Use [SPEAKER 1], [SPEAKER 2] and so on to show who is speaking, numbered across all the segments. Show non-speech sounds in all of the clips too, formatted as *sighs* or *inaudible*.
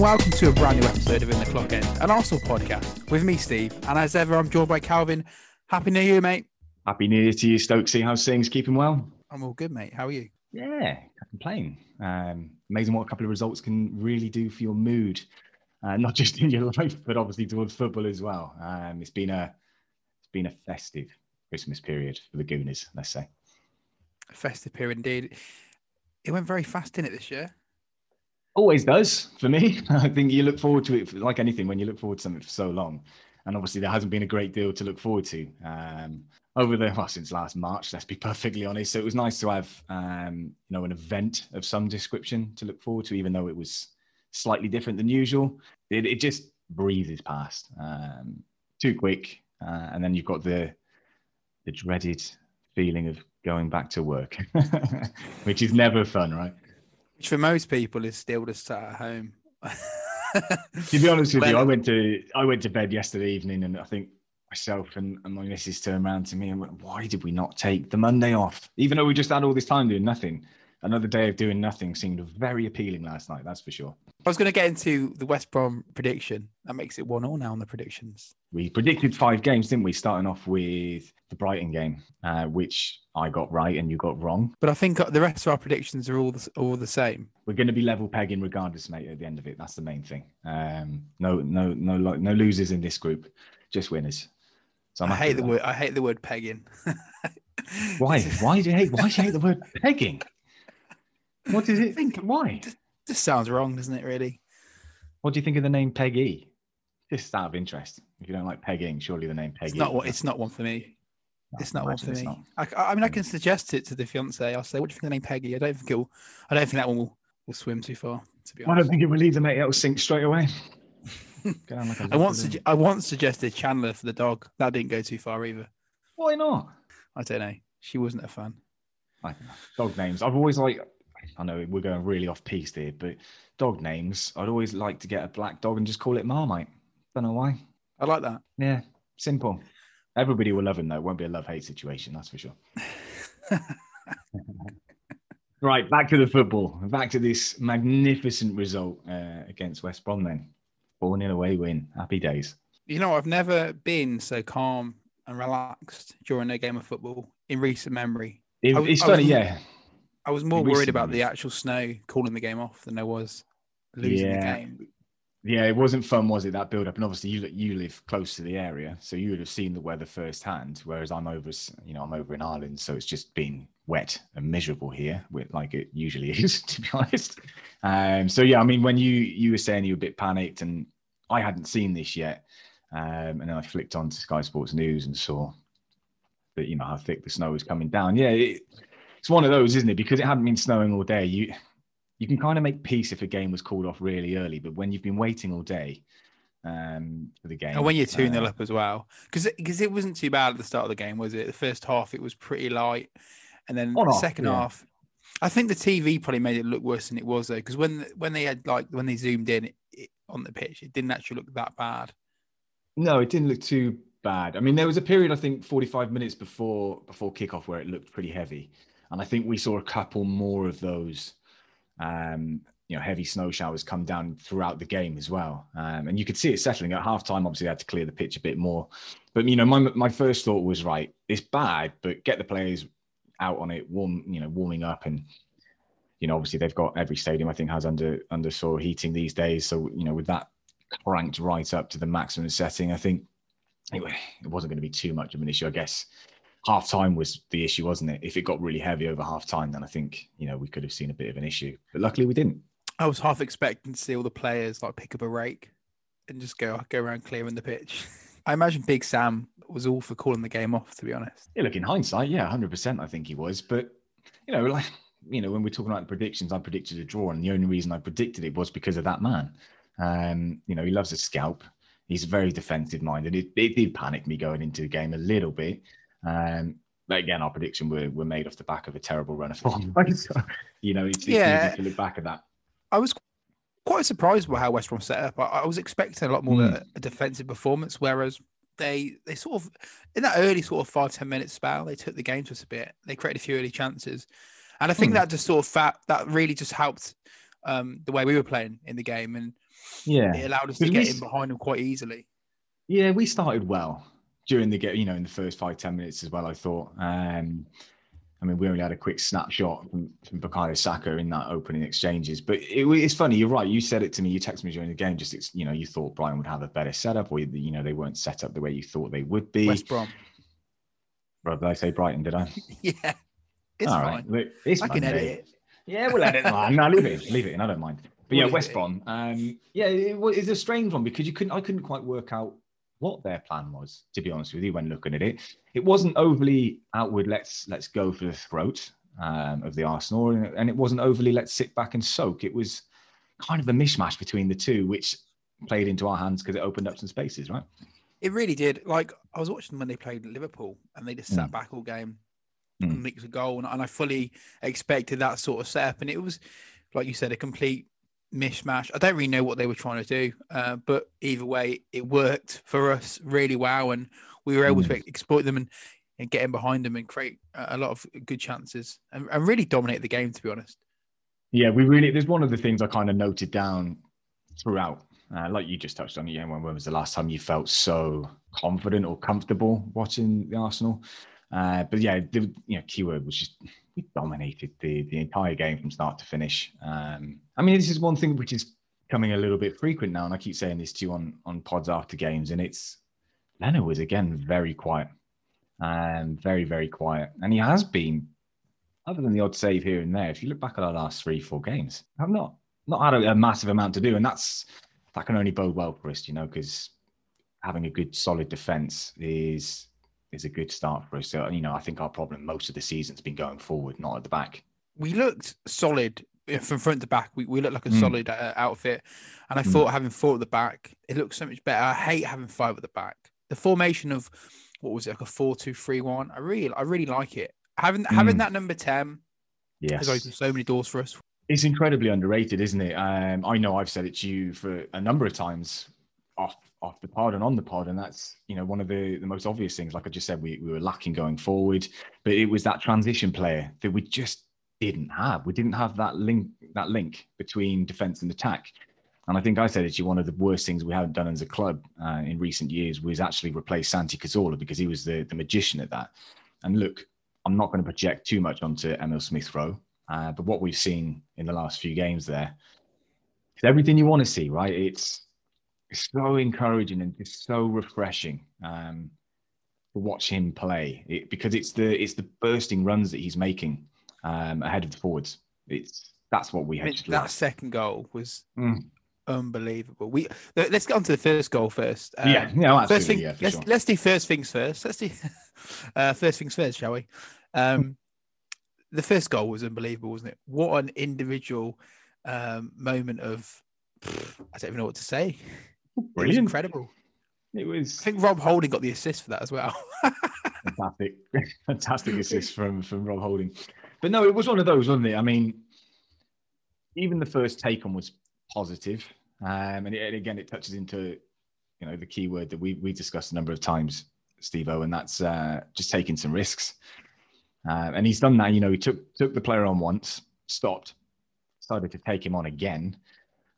[SPEAKER 1] and welcome to a brand new episode of In the Clock End, an Arsenal podcast with me, Steve. And as ever, I'm joined by Calvin. Happy New Year, mate.
[SPEAKER 2] Happy New Year to you, Stokesy. How's things? Keeping well?
[SPEAKER 1] I'm all good, mate. How are you?
[SPEAKER 2] Yeah, can't complain. Um, amazing what a couple of results can really do for your mood, uh, not just in your *laughs* life, but obviously towards football as well. Um, it's been a it's been a festive Christmas period for the Gooners, let's say.
[SPEAKER 1] A festive period indeed. It went very fast in it this year.
[SPEAKER 2] Always does for me. *laughs* I think you look forward to it like anything when you look forward to something for so long. And obviously, there hasn't been a great deal to look forward to um, over the well since last March. Let's be *laughs* perfectly honest. So it was nice to have um, you know an event of some description to look forward to, even though it was slightly different than usual. It, it just breezes past um, too quick, uh, and then you've got the the dreaded feeling of going back to work, *laughs* which is never fun, right?
[SPEAKER 1] Which for most people is still just sat at home.
[SPEAKER 2] to be honest with you, I went to I went to bed yesterday evening, and I think myself and, and my missus turned around to me and went, "Why did we not take the Monday off? Even though we just had all this time doing nothing." Another day of doing nothing seemed very appealing last night. That's for sure.
[SPEAKER 1] I was going to get into the West Brom prediction. That makes it one all now on the predictions.
[SPEAKER 2] We predicted five games, didn't we? Starting off with the Brighton game, uh, which I got right and you got wrong.
[SPEAKER 1] But I think the rest of our predictions are all the, all the same.
[SPEAKER 2] We're going to be level pegging regardless, mate. At the end of it, that's the main thing. Um, no, no, no, no losers in this group, just winners.
[SPEAKER 1] So i hate the word. I hate the word pegging. *laughs*
[SPEAKER 2] why? Why do you hate? Why do you hate the word pegging? What does it think? Why?
[SPEAKER 1] This sounds wrong, doesn't it? Really.
[SPEAKER 2] What do you think of the name Peggy? Just out of interest. If you don't like pegging, surely the name Peggy.
[SPEAKER 1] It's not. It's not one for me. it's not one for me. I, I, mean, I hmm. can suggest it to the fiance. I'll say, "What do you think of the name Peggy?" I don't think it will. I don't think that one will, will swim too far. To be honest,
[SPEAKER 2] I don't think it will either, mate. It'll sink straight away. *laughs*
[SPEAKER 1] like I once, su- I once suggested Chandler for the dog. That didn't go too far either.
[SPEAKER 2] Why not?
[SPEAKER 1] I don't know. She wasn't a fan.
[SPEAKER 2] I Dog names. I've always like I know we're going really off piece here, but dog names, I'd always like to get a black dog and just call it Marmite. Don't know why.
[SPEAKER 1] I like that.
[SPEAKER 2] Yeah, simple. Everybody will love him though. It won't be a love hate situation, that's for sure. *laughs* right, back to the football. Back to this magnificent result uh, against West Brom then. 4 0 away win. Happy days.
[SPEAKER 1] You know, I've never been so calm and relaxed during a game of football in recent memory.
[SPEAKER 2] It, it's funny, yeah.
[SPEAKER 1] I was more worried about the actual snow calling the game off than I was losing
[SPEAKER 2] yeah.
[SPEAKER 1] the game.
[SPEAKER 2] Yeah, it wasn't fun, was it? That build up, and obviously you you live close to the area, so you would have seen the weather firsthand. Whereas I'm over, you know, I'm over in Ireland, so it's just been wet and miserable here, like it usually *laughs* is, to be honest. Um, so yeah, I mean, when you you were saying you were a bit panicked, and I hadn't seen this yet, um, and then I flicked on to Sky Sports News and saw that you know how thick the snow was coming down. Yeah, it, it's one of those, isn't it? Because it hadn't been snowing all day. You you can kind of make peace if a game was called off really early, but when you've been waiting all day um, for the game,
[SPEAKER 1] and when you're two 0 uh, up as well, because because it wasn't too bad at the start of the game, was it? The first half it was pretty light, and then the second yeah. half. I think the TV probably made it look worse than it was though, because when when they had like when they zoomed in it, it, on the pitch, it didn't actually look that bad.
[SPEAKER 2] No, it didn't look too bad. I mean, there was a period I think 45 minutes before before kickoff where it looked pretty heavy, and I think we saw a couple more of those, um, you know, heavy snow showers come down throughout the game as well. Um, and you could see it settling at halftime. Obviously, they had to clear the pitch a bit more. But you know, my my first thought was right. It's bad, but get the players out on it, warm, you know, warming up and. You know, obviously they've got every stadium I think has under under soil heating these days. So you know, with that cranked right up to the maximum setting, I think anyway, it wasn't going to be too much of an issue. I guess half time was the issue, wasn't it? If it got really heavy over half time, then I think, you know, we could have seen a bit of an issue. But luckily we didn't.
[SPEAKER 1] I was half expecting to see all the players like pick up a rake and just go go around clearing the pitch. *laughs* I imagine Big Sam was all for calling the game off, to be honest.
[SPEAKER 2] Yeah, look, in hindsight, yeah, 100% I think he was. But, you know, *laughs* like, you know, when we're talking about the predictions, I predicted a draw. And the only reason I predicted it was because of that man. Um, you know, he loves a scalp. He's very defensive minded. It, it did panic me going into the game a little bit. Um, but again, our prediction were, were made off the back of a terrible run of form. so, *laughs* you know, it's, it's yeah. easy to look back at that.
[SPEAKER 1] I was quite surprised by how West Brom set up. I, I was expecting a lot more mm. a, a, defensive performance, whereas they they sort of in that early sort of five ten minute spell, they took the game to us a bit. They created a few early chances, and I think mm. that just sort of fat, that really just helped um, the way we were playing in the game. And
[SPEAKER 2] Yeah,
[SPEAKER 1] it allowed us to get we, in behind them quite easily.
[SPEAKER 2] Yeah, we started well during the game. You know, in the first five ten minutes as well. I thought. Um, I mean, we only had a quick snapshot from, from Bukayo Saka in that opening exchanges. But it, it's funny, you're right. You said it to me, you texted me during the game, just, you know, you thought Brighton would have a better setup or, you know, they weren't set up the way you thought they would be.
[SPEAKER 1] West Brom.
[SPEAKER 2] Bro, did I say Brighton, did I? *laughs*
[SPEAKER 1] yeah. It's All fine. Right. It's I can edit it.
[SPEAKER 2] Yeah, we'll edit it. no, leave it. Leave it in. I don't mind. But yeah, West Brom. Um, yeah, it, it's a strange one because you couldn't. I couldn't quite work out what their plan was. To be honest with you, when looking at it, it wasn't overly outward. Let's let's go for the throat um, of the Arsenal, and it wasn't overly let's sit back and soak. It was kind of a mishmash between the two, which played into our hands because it opened up some spaces, right?
[SPEAKER 1] It really did. Like I was watching when they played Liverpool, and they just sat mm. back all game mm. and nicked a goal, and, and I fully expected that sort of setup, and it was, like you said, a complete mishmash. I don't really know what they were trying to do, uh, but either way, it worked for us really well, and we were able mm. to exploit them. And and get in behind them and create a lot of good chances and, and really dominate the game, to be honest.
[SPEAKER 2] Yeah, we really, there's one of the things I kind of noted down throughout. Uh, like you just touched on, yeah, when, when was the last time you felt so confident or comfortable watching the Arsenal? Uh, but yeah, the you know, keyword was just we dominated the the entire game from start to finish. Um, I mean, this is one thing which is coming a little bit frequent now, and I keep saying this to you on on pods after games, and it's Leno was again very quiet and very, very quiet. And he has been, other than the odd save here and there. If you look back at our last three, four games, I've not not had a, a massive amount to do, and that's that can only bode well for us, you know, because having a good, solid defense is is a good start for us. So, you know, I think our problem most of the season's been going forward, not at the back.
[SPEAKER 1] We looked solid from front to back. We, we looked like a mm. solid uh, outfit. And I mm. thought having four at the back, it looks so much better. I hate having five at the back. The formation of what was it like a four two three one? I really I really like it. Having mm. having that number ten yes. has opened so many doors for us.
[SPEAKER 2] It's incredibly underrated, isn't it? Um, I know I've said it to you for a number of times off off the pod and on the pod, and that's you know one of the the most obvious things. Like I just said, we we were lacking going forward, but it was that transition player that we just didn't have. We didn't have that link that link between defense and attack. And I think I said it's you one of the worst things we haven't done as a club uh, in recent years was actually replace Santi Cazorla because he was the, the magician at that. And look, I'm not going to project too much onto Emil Smith Rowe, uh, but what we've seen in the last few games there is everything you want to see, right? It's so encouraging and just so refreshing um, to watch him play it, because it's the it's the bursting runs that he's making um, ahead of the forwards. It's that's what we had. I mean,
[SPEAKER 1] that second goal was mm unbelievable. We let's get on to the first goal first.
[SPEAKER 2] Um, yeah, yeah,
[SPEAKER 1] first thing,
[SPEAKER 2] yeah,
[SPEAKER 1] let's
[SPEAKER 2] sure.
[SPEAKER 1] let's do first things first. Let's do *laughs* uh, first things first, shall we? Um, *laughs* the first goal was unbelievable, wasn't it? What an individual um, moment of I don't even know what to say. Brilliant, incredible.
[SPEAKER 2] It was.
[SPEAKER 1] I think Rob Holding got the assist for that as well. *laughs*
[SPEAKER 2] fantastic, *laughs* fantastic assist from from Rob Holding. But no, it was one of those, wasn't it? I mean, even the first take on was positive. Um, and, it, and, again, it touches into you know the key word that we we discussed a number of times, Steve O, and that's uh, just taking some risks. Uh, and he's done that. You know, he took took the player on once, stopped, decided to take him on again.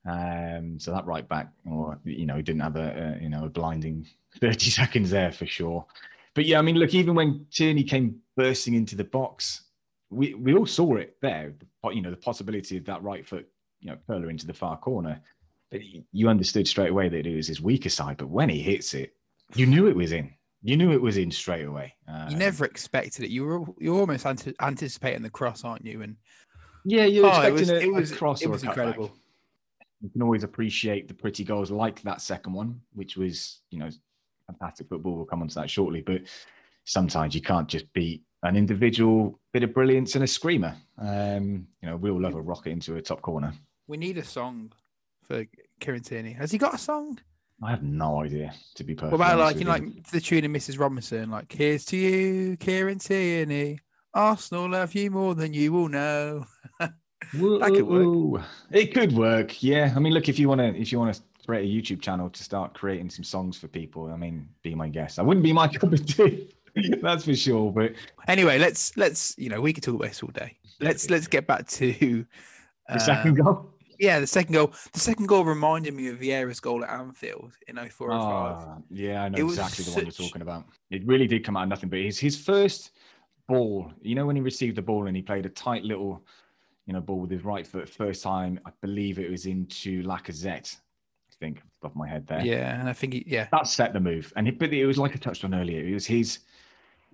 [SPEAKER 2] Um, so that right back, or you know, he didn't have a, a you know a blinding *laughs* thirty seconds there for sure. But yeah, I mean, look, even when Tierney came bursting into the box, we we all saw it there. You know, the possibility of that right foot you know further into the far corner. But you understood straight away that it was his weaker side. But when he hits it, you knew it was in. You knew it was in straight away.
[SPEAKER 1] Uh, you never expected it. You were you're almost anticipating the cross, aren't you? And
[SPEAKER 2] yeah, you're oh, expecting it was, a, it was, a cross it was incredible. You can always appreciate the pretty goals like that second one, which was you know fantastic football. We'll come on to that shortly, but sometimes you can't just beat an individual bit of brilliance and a screamer. Um, you know, we all love a rocket into a top corner.
[SPEAKER 1] We need a song for Kieran Tierney. Has he got a song?
[SPEAKER 2] I have no idea, to be perfect.
[SPEAKER 1] What about like you know, like the tune of Mrs. Robinson, like "Here's to you, Kieran Tierney, Arsenal love you more than you will know." *laughs* that could work.
[SPEAKER 2] It could work, yeah. I mean, look, if you want to, if you want to create a YouTube channel to start creating some songs for people, I mean, be my guest. I wouldn't be my *laughs* cup of tea. That's for sure. But
[SPEAKER 1] anyway, let's let's you know we could talk about this all day. Let's let's get back to
[SPEAKER 2] uh, the second goal.
[SPEAKER 1] Yeah, the second goal. The second goal reminded me of Vieira's goal at Anfield in 04 oh,
[SPEAKER 2] yeah, I know it exactly the one you're talking about. It really did come out of nothing, but his his first ball. You know when he received the ball and he played a tight little, you know, ball with his right foot first time. I believe it was into Lacazette. I think off the top of my head there.
[SPEAKER 1] Yeah, and I think he, yeah,
[SPEAKER 2] that set the move. And it, but it was like I touched on earlier. It was his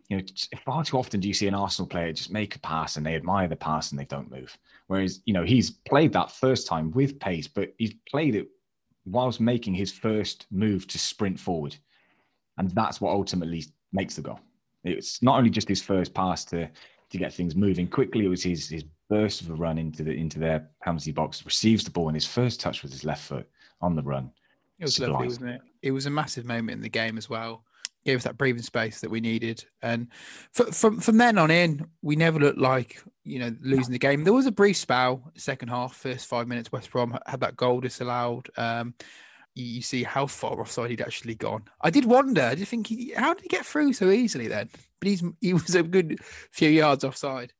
[SPEAKER 2] you know, far too often do you see an Arsenal player just make a pass and they admire the pass and they don't move. Whereas, you know, he's played that first time with pace, but he's played it whilst making his first move to sprint forward. And that's what ultimately makes the goal. It's not only just his first pass to to get things moving quickly, it was his his burst of a run into the into their penalty box, receives the ball, and his first touch with his left foot on the run.
[SPEAKER 1] It was lovely, wasn't it? It was a massive moment in the game as well gave us that breathing space that we needed. And from from then on in, we never looked like you know losing the game. There was a brief spell, second half, first five minutes. West Brom had that goal disallowed. Um, you see how far offside he'd actually gone. I did wonder. I did think, he, how did he get through so easily then? But he's he was a good few yards offside.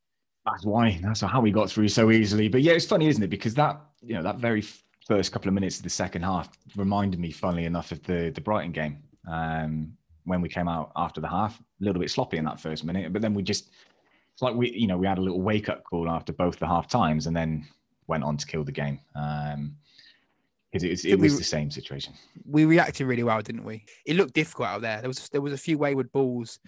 [SPEAKER 2] That's why. That's how we got through so easily. But yeah, it's funny, isn't it? Because that you know that very first couple of minutes of the second half reminded me, funnily enough, of the the Brighton game. Um, when we came out after the half, a little bit sloppy in that first minute, but then we just it's like we you know we had a little wake up call after both the half times and then went on to kill the game. Um, because it was, it was we, the same situation.
[SPEAKER 1] We reacted really well, didn't we? It looked difficult out there. There was there was a few wayward balls.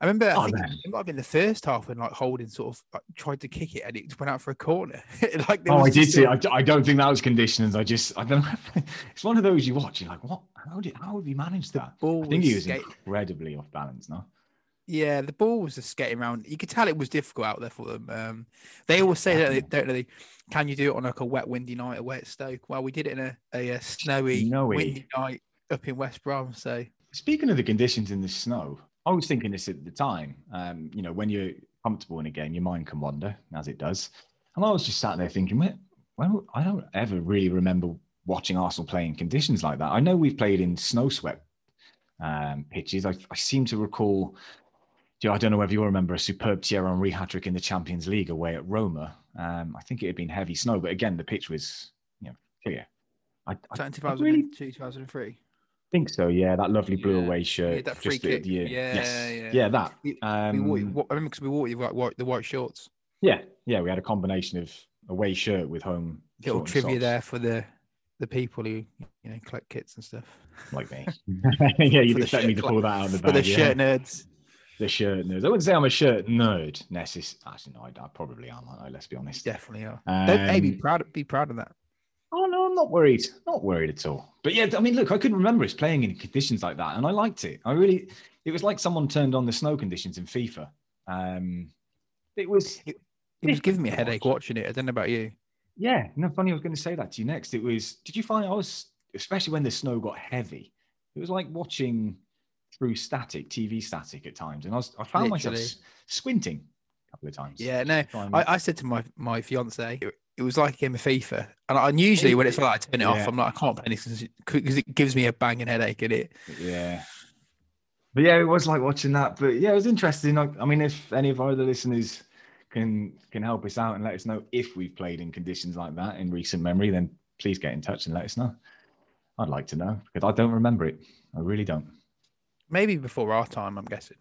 [SPEAKER 1] I remember I oh, think it might have been the first half when like Holding sort of like, tried to kick it and it went out for a corner. *laughs*
[SPEAKER 2] like oh, I did see. I, I don't think that was conditions. I just I don't. know. *laughs* it's one of those you watch. You're like, what? How did how have you managed that? Ball. I think he was skate- incredibly off balance. No.
[SPEAKER 1] Yeah, the ball was just skating around. You could tell it was difficult out there for them. Um, they always say that they don't really. Can you do it on like a wet, windy night away at Stoke? Well, we did it in a, a, a snowy, snowy, windy night up in West Brom. So
[SPEAKER 2] speaking of the conditions in the snow, I was thinking this at the time. Um, you know, when you're comfortable in a game, your mind can wander, as it does. And I was just sat there thinking, well, I don't ever really remember watching Arsenal play in conditions like that. I know we've played in snow swept um, pitches. I, I, seem to recall I don't know whether you remember a superb Thierry Henry hat trick in the Champions League away at Roma. Um, I think it had been heavy snow, but again, the pitch was you know clear.
[SPEAKER 1] I, I, 2002, really 2003.
[SPEAKER 2] Think so. Yeah, that lovely blue yeah. away shirt. Yeah,
[SPEAKER 1] that free kick.
[SPEAKER 2] The, yeah, yes. yeah, yeah, that.
[SPEAKER 1] Um, we wore, I remember because we wore the white, the white shorts.
[SPEAKER 2] Yeah, yeah, we had a combination of away shirt with home.
[SPEAKER 1] Little trivia there for the the people who you know collect kits and stuff.
[SPEAKER 2] Like me. *laughs* *laughs* yeah, you'd expect me to pull that out of the bag.
[SPEAKER 1] For the shirt nerds
[SPEAKER 2] the shirt nerds. I wouldn't say I'm a shirt nerd necessarily. Actually, no, I, I, probably am. I, let's be honest.
[SPEAKER 1] Definitely are. Um, hey, be proud. Be proud of that.
[SPEAKER 2] Not worried. Not worried at all. But yeah, I mean, look, I couldn't remember us playing in conditions like that, and I liked it. I really, it was like someone turned on the snow conditions in FIFA. Um, it was.
[SPEAKER 1] It, it was giving me a headache watching it. I don't know about you.
[SPEAKER 2] Yeah, no, funny. I was going to say that to you next. It was. Did you find I was, especially when the snow got heavy? It was like watching through static, TV static at times. And I, was, I found Literally. myself squinting a couple of times.
[SPEAKER 1] Yeah, no, I, I, said to my, my fiance, it, was like a game of FIFA. And, I, and usually when it's like I turn it yeah. off, I'm like, I can't play this because it gives me a banging headache in it.
[SPEAKER 2] Yeah. But yeah, it was like watching that. But yeah, it was interesting. I, I mean, if any of our other listeners can can help us out and let us know if we've played in conditions like that in recent memory, then please get in touch and let us know. I'd like to know because I don't remember it. I really don't.
[SPEAKER 1] Maybe before our time, I'm guessing.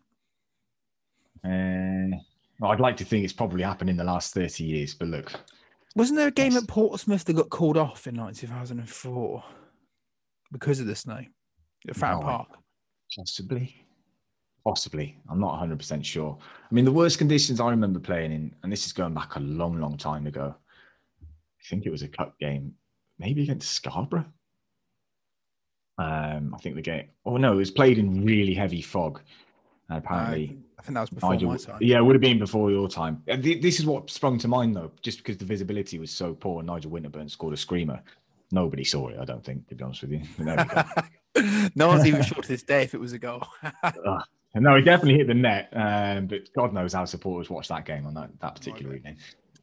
[SPEAKER 2] Uh, well, I'd like to think it's probably happened in the last 30 years, but look.
[SPEAKER 1] Wasn't there a game at Portsmouth that got called off in like 2004 because of the snow at Fratton no, Park?
[SPEAKER 2] Possibly. Possibly. I'm not 100% sure. I mean, the worst conditions I remember playing in, and this is going back a long, long time ago. I think it was a cup game, maybe against Scarborough. Um, I think the game. Oh no, it was played in really heavy fog. And apparently,
[SPEAKER 1] uh, I think that was before Nigel, my time.
[SPEAKER 2] Yeah, it would have been before your time. This is what sprung to mind though, just because the visibility was so poor. And Nigel Winterburn scored a screamer. Nobody saw it, I don't think, to be honest with you. *laughs*
[SPEAKER 1] no one's even sure to this day if it was a goal.
[SPEAKER 2] uh, *laughs* no, he definitely hit the net. Um, but God knows how supporters watched that game on that, that particular evening.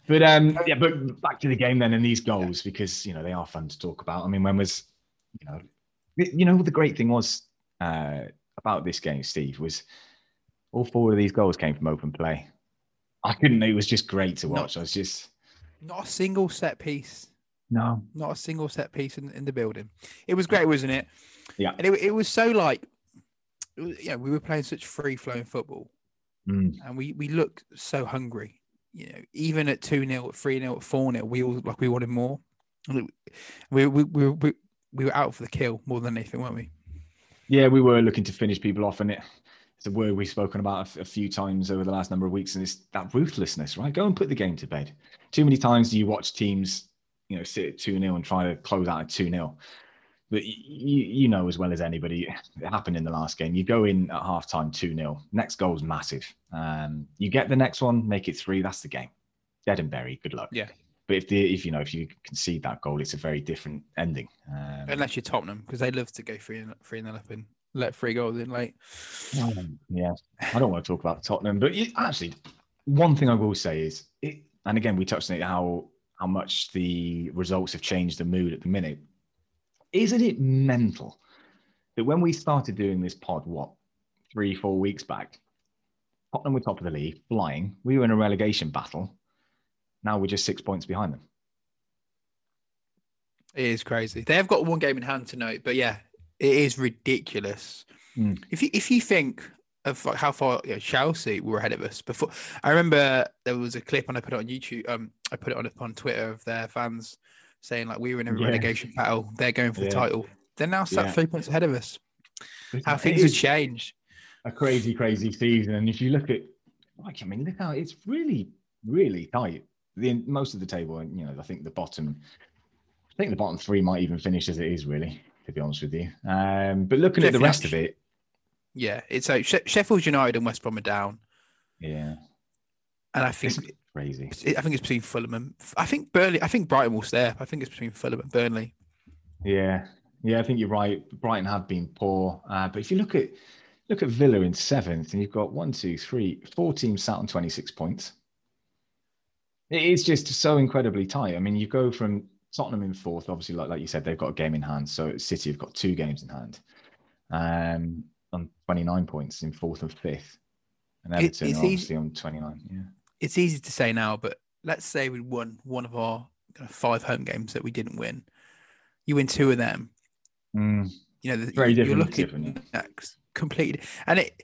[SPEAKER 2] But um, yeah, but back to the game then and these goals yeah. because you know they are fun to talk about. I mean, when was you know you know the great thing was uh, about this game, Steve, was all four of these goals came from open play. I couldn't. It was just great to watch. Not, I was just
[SPEAKER 1] not a single set piece.
[SPEAKER 2] No,
[SPEAKER 1] not a single set piece in, in the building. It was great, wasn't it?
[SPEAKER 2] Yeah.
[SPEAKER 1] And it, it was so like, was, yeah, we were playing such free flowing football,
[SPEAKER 2] mm.
[SPEAKER 1] and we we looked so hungry. You know, even at two 0 three 0 four 0 we all like we wanted more. We we, we we we were out for the kill more than anything, weren't we?
[SPEAKER 2] Yeah, we were looking to finish people off, and it a word we've spoken about a, few times over the last number of weeks, and it's that ruthlessness, right? Go and put the game to bed. Too many times do you watch teams, you know, sit at 2 0 and try to close out at 2 0. But you, you know as well as anybody, it happened in the last game. You go in at halftime 2 0. Next goal is massive. Um, you get the next one, make it three. That's the game. Dead and buried. Good luck.
[SPEAKER 1] Yeah.
[SPEAKER 2] But if the if you know if you concede that goal, it's a very different ending.
[SPEAKER 1] Um, Unless you're Tottenham, because they love to go three and three and up and let three goals in late.
[SPEAKER 2] Um, yeah, I don't want to talk about Tottenham, but actually, one thing I will say is, it, and again, we touched on it how how much the results have changed the mood at the minute. Isn't it mental that when we started doing this pod, what three four weeks back, Tottenham were top of the league, flying. We were in a relegation battle. Now we're just six points behind them.
[SPEAKER 1] It is crazy. They have got one game in hand tonight, but yeah, it is ridiculous.
[SPEAKER 2] Mm.
[SPEAKER 1] If you if you think of like how far you know, Chelsea were ahead of us before, I remember there was a clip and I put it on YouTube. Um, I put it on on Twitter of their fans saying like we were in a yeah. relegation battle. They're going for yeah. the title. They're now sat yeah. three points ahead of us. How things have changed.
[SPEAKER 2] A crazy, crazy season. And if you look at, like, I mean, look how it's really, really tight. The most of the table, and you know, I think the bottom, I think the bottom three might even finish as it is, really to be honest with you. Um, but looking Sheffield, at the rest of it,
[SPEAKER 1] yeah, it's like Sheffield United and West Brom are down.
[SPEAKER 2] Yeah,
[SPEAKER 1] and I think
[SPEAKER 2] it's crazy.
[SPEAKER 1] I think it's between Fulham and I think Burnley. I think Brighton will stay up. I think it's between Fulham and Burnley.
[SPEAKER 2] Yeah, yeah, I think you're right. Brighton have been poor, uh, but if you look at look at Villa in seventh, and you've got one, two, three, four teams sat on 26 points. It is just so incredibly tight. I mean, you go from Tottenham in fourth, obviously, like, like you said, they've got a game in hand. So City have got two games in hand um, on 29 points in fourth and fifth. And Everton it, obviously easy, on 29. Yeah.
[SPEAKER 1] It's easy to say now, but let's say we won one of our kind of five home games that we didn't win. You win two of them.
[SPEAKER 2] Mm.
[SPEAKER 1] You know,
[SPEAKER 2] very
[SPEAKER 1] you're
[SPEAKER 2] different.
[SPEAKER 1] looking next completely. And it,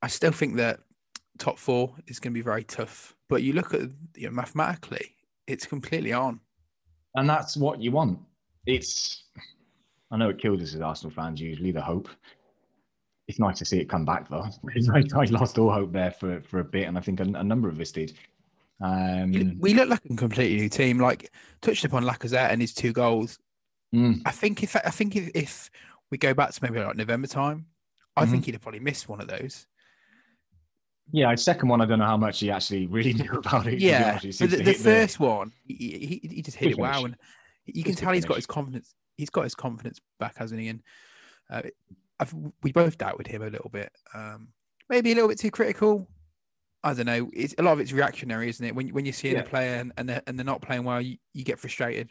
[SPEAKER 1] I still think that top four is going to be very tough. But you look at you know, mathematically, it's completely on
[SPEAKER 2] and that's what you want. It's I know it killed us as Arsenal fans usually the hope. It's nice to see it come back though. *laughs* I lost all hope there for, for a bit, and I think a, a number of us did. Um,
[SPEAKER 1] we look like a completely new team. Like touched upon Lacazette and his two goals.
[SPEAKER 2] Mm.
[SPEAKER 1] I think if I think if, if, we go back to maybe like November time, I mm-hmm. think he'd have probably missed one of those.
[SPEAKER 2] Yeah, second one, I don't know how much he actually really knew *laughs* about it.
[SPEAKER 1] Yeah, the, the first the... one, he, he, he just hit Good it finish. wow, and you can tell he's got his confidence. He's got his confidence back, hasn't he? And uh, we both doubted him a little bit, um, maybe a little bit too critical. I don't know. It's, a lot of it's reactionary, isn't it? When when you see yeah. a player and, and they're and they're not playing well, you, you get frustrated.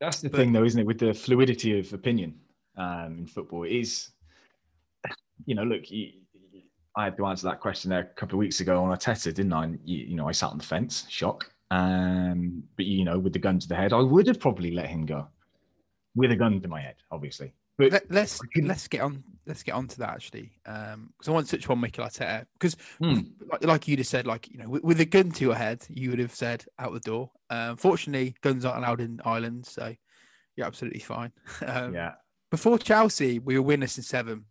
[SPEAKER 2] That's the but, thing, though, isn't it? With the fluidity of opinion um, in football, it is you know, look, you, I had to answer that question there a couple of weeks ago on a Arteta, didn't I? And, you, you know, I sat on the fence, shock. Um, but you know, with the gun to the head, I would have probably let him go with a gun to my head, obviously. But
[SPEAKER 1] Let, us let's get on let's get on to that actually, because um, I want to touch on Mikel Arteta because, mm. like, like, you just said, like you know, with, with, a gun to your head, you would have said out the door. Um, fortunately, guns aren't allowed in Ireland, so you're absolutely fine. *laughs*
[SPEAKER 2] Um, yeah.
[SPEAKER 1] Before Chelsea, we were winners in seven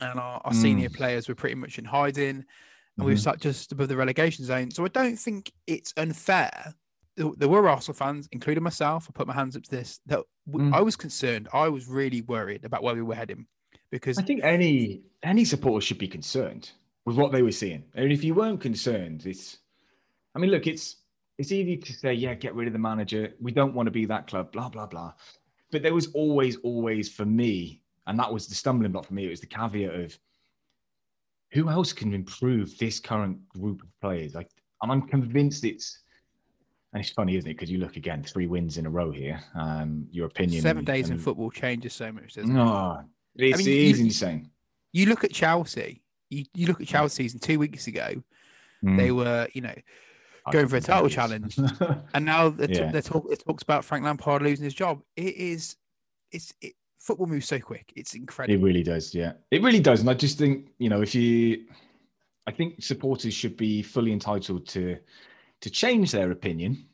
[SPEAKER 1] and our, our mm. senior players were pretty much in hiding, and mm-hmm. we were sat just above the relegation zone. So I don't think it's unfair. There were Arsenal fans, including myself. I put my hands up to this. That mm. I was concerned. I was really worried about where we were heading because
[SPEAKER 2] I think any any supporter should be concerned with what they were seeing. And if you weren't concerned, it's. I mean, look, it's it's easy to say, yeah, get rid of the manager. We don't want to be that club. Blah blah blah. But there was always, always for me and that was the stumbling block for me. It was the caveat of who else can improve this current group of players? Like, and I'm convinced it's. And it's funny, isn't it? Because you look again, three wins in a row here. Um, your opinion.
[SPEAKER 1] Seven days and, in football changes so much, doesn't it?
[SPEAKER 2] No, it's, I mean, it is you, insane.
[SPEAKER 1] You look at Chelsea. You, you look at Chelsea, and two weeks ago, mm. they were, you know, going for a title challenge, *laughs* and now they yeah. t- talk, it talks about Frank Lampard losing his job. It is, it's it, football moves so quick. It's incredible.
[SPEAKER 2] It really does. Yeah, it really does. And I just think you know if you, I think supporters should be fully entitled to to change their opinion.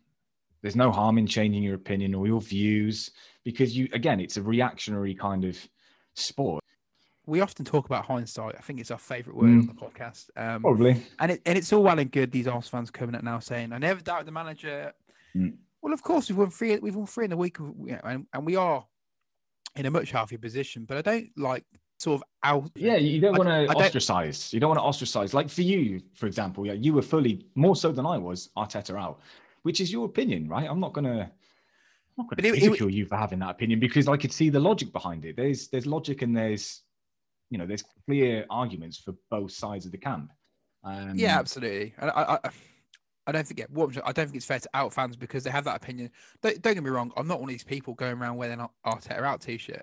[SPEAKER 2] There's no harm in changing your opinion or your views because you again, it's a reactionary kind of sport
[SPEAKER 1] we often talk about hindsight. I think it's our favourite word mm. on the podcast. Um,
[SPEAKER 2] Probably.
[SPEAKER 1] And it, and it's all well and good. These Arsenal fans coming out now saying, "I never doubted the manager." Mm. Well, of course we've won three. We've won three in a week, you know, and, and we are in a much healthier position. But I don't like sort of out.
[SPEAKER 2] Yeah, you don't want to ostracize. You don't want to ostracize. Like for you, for example, yeah, you were fully more so than I was Arteta out, which is your opinion, right? I'm not gonna. I'm not going to ridicule you for having that opinion because I could see the logic behind it. There's there's logic and there's you know, there's clear arguments for both sides of the camp.
[SPEAKER 1] Um, yeah, absolutely. And I, I, I don't think what I don't think it's fair to out fans because they have that opinion. Don't, don't get me wrong. I'm not one of these people going around wearing an Arteta out t-shirt.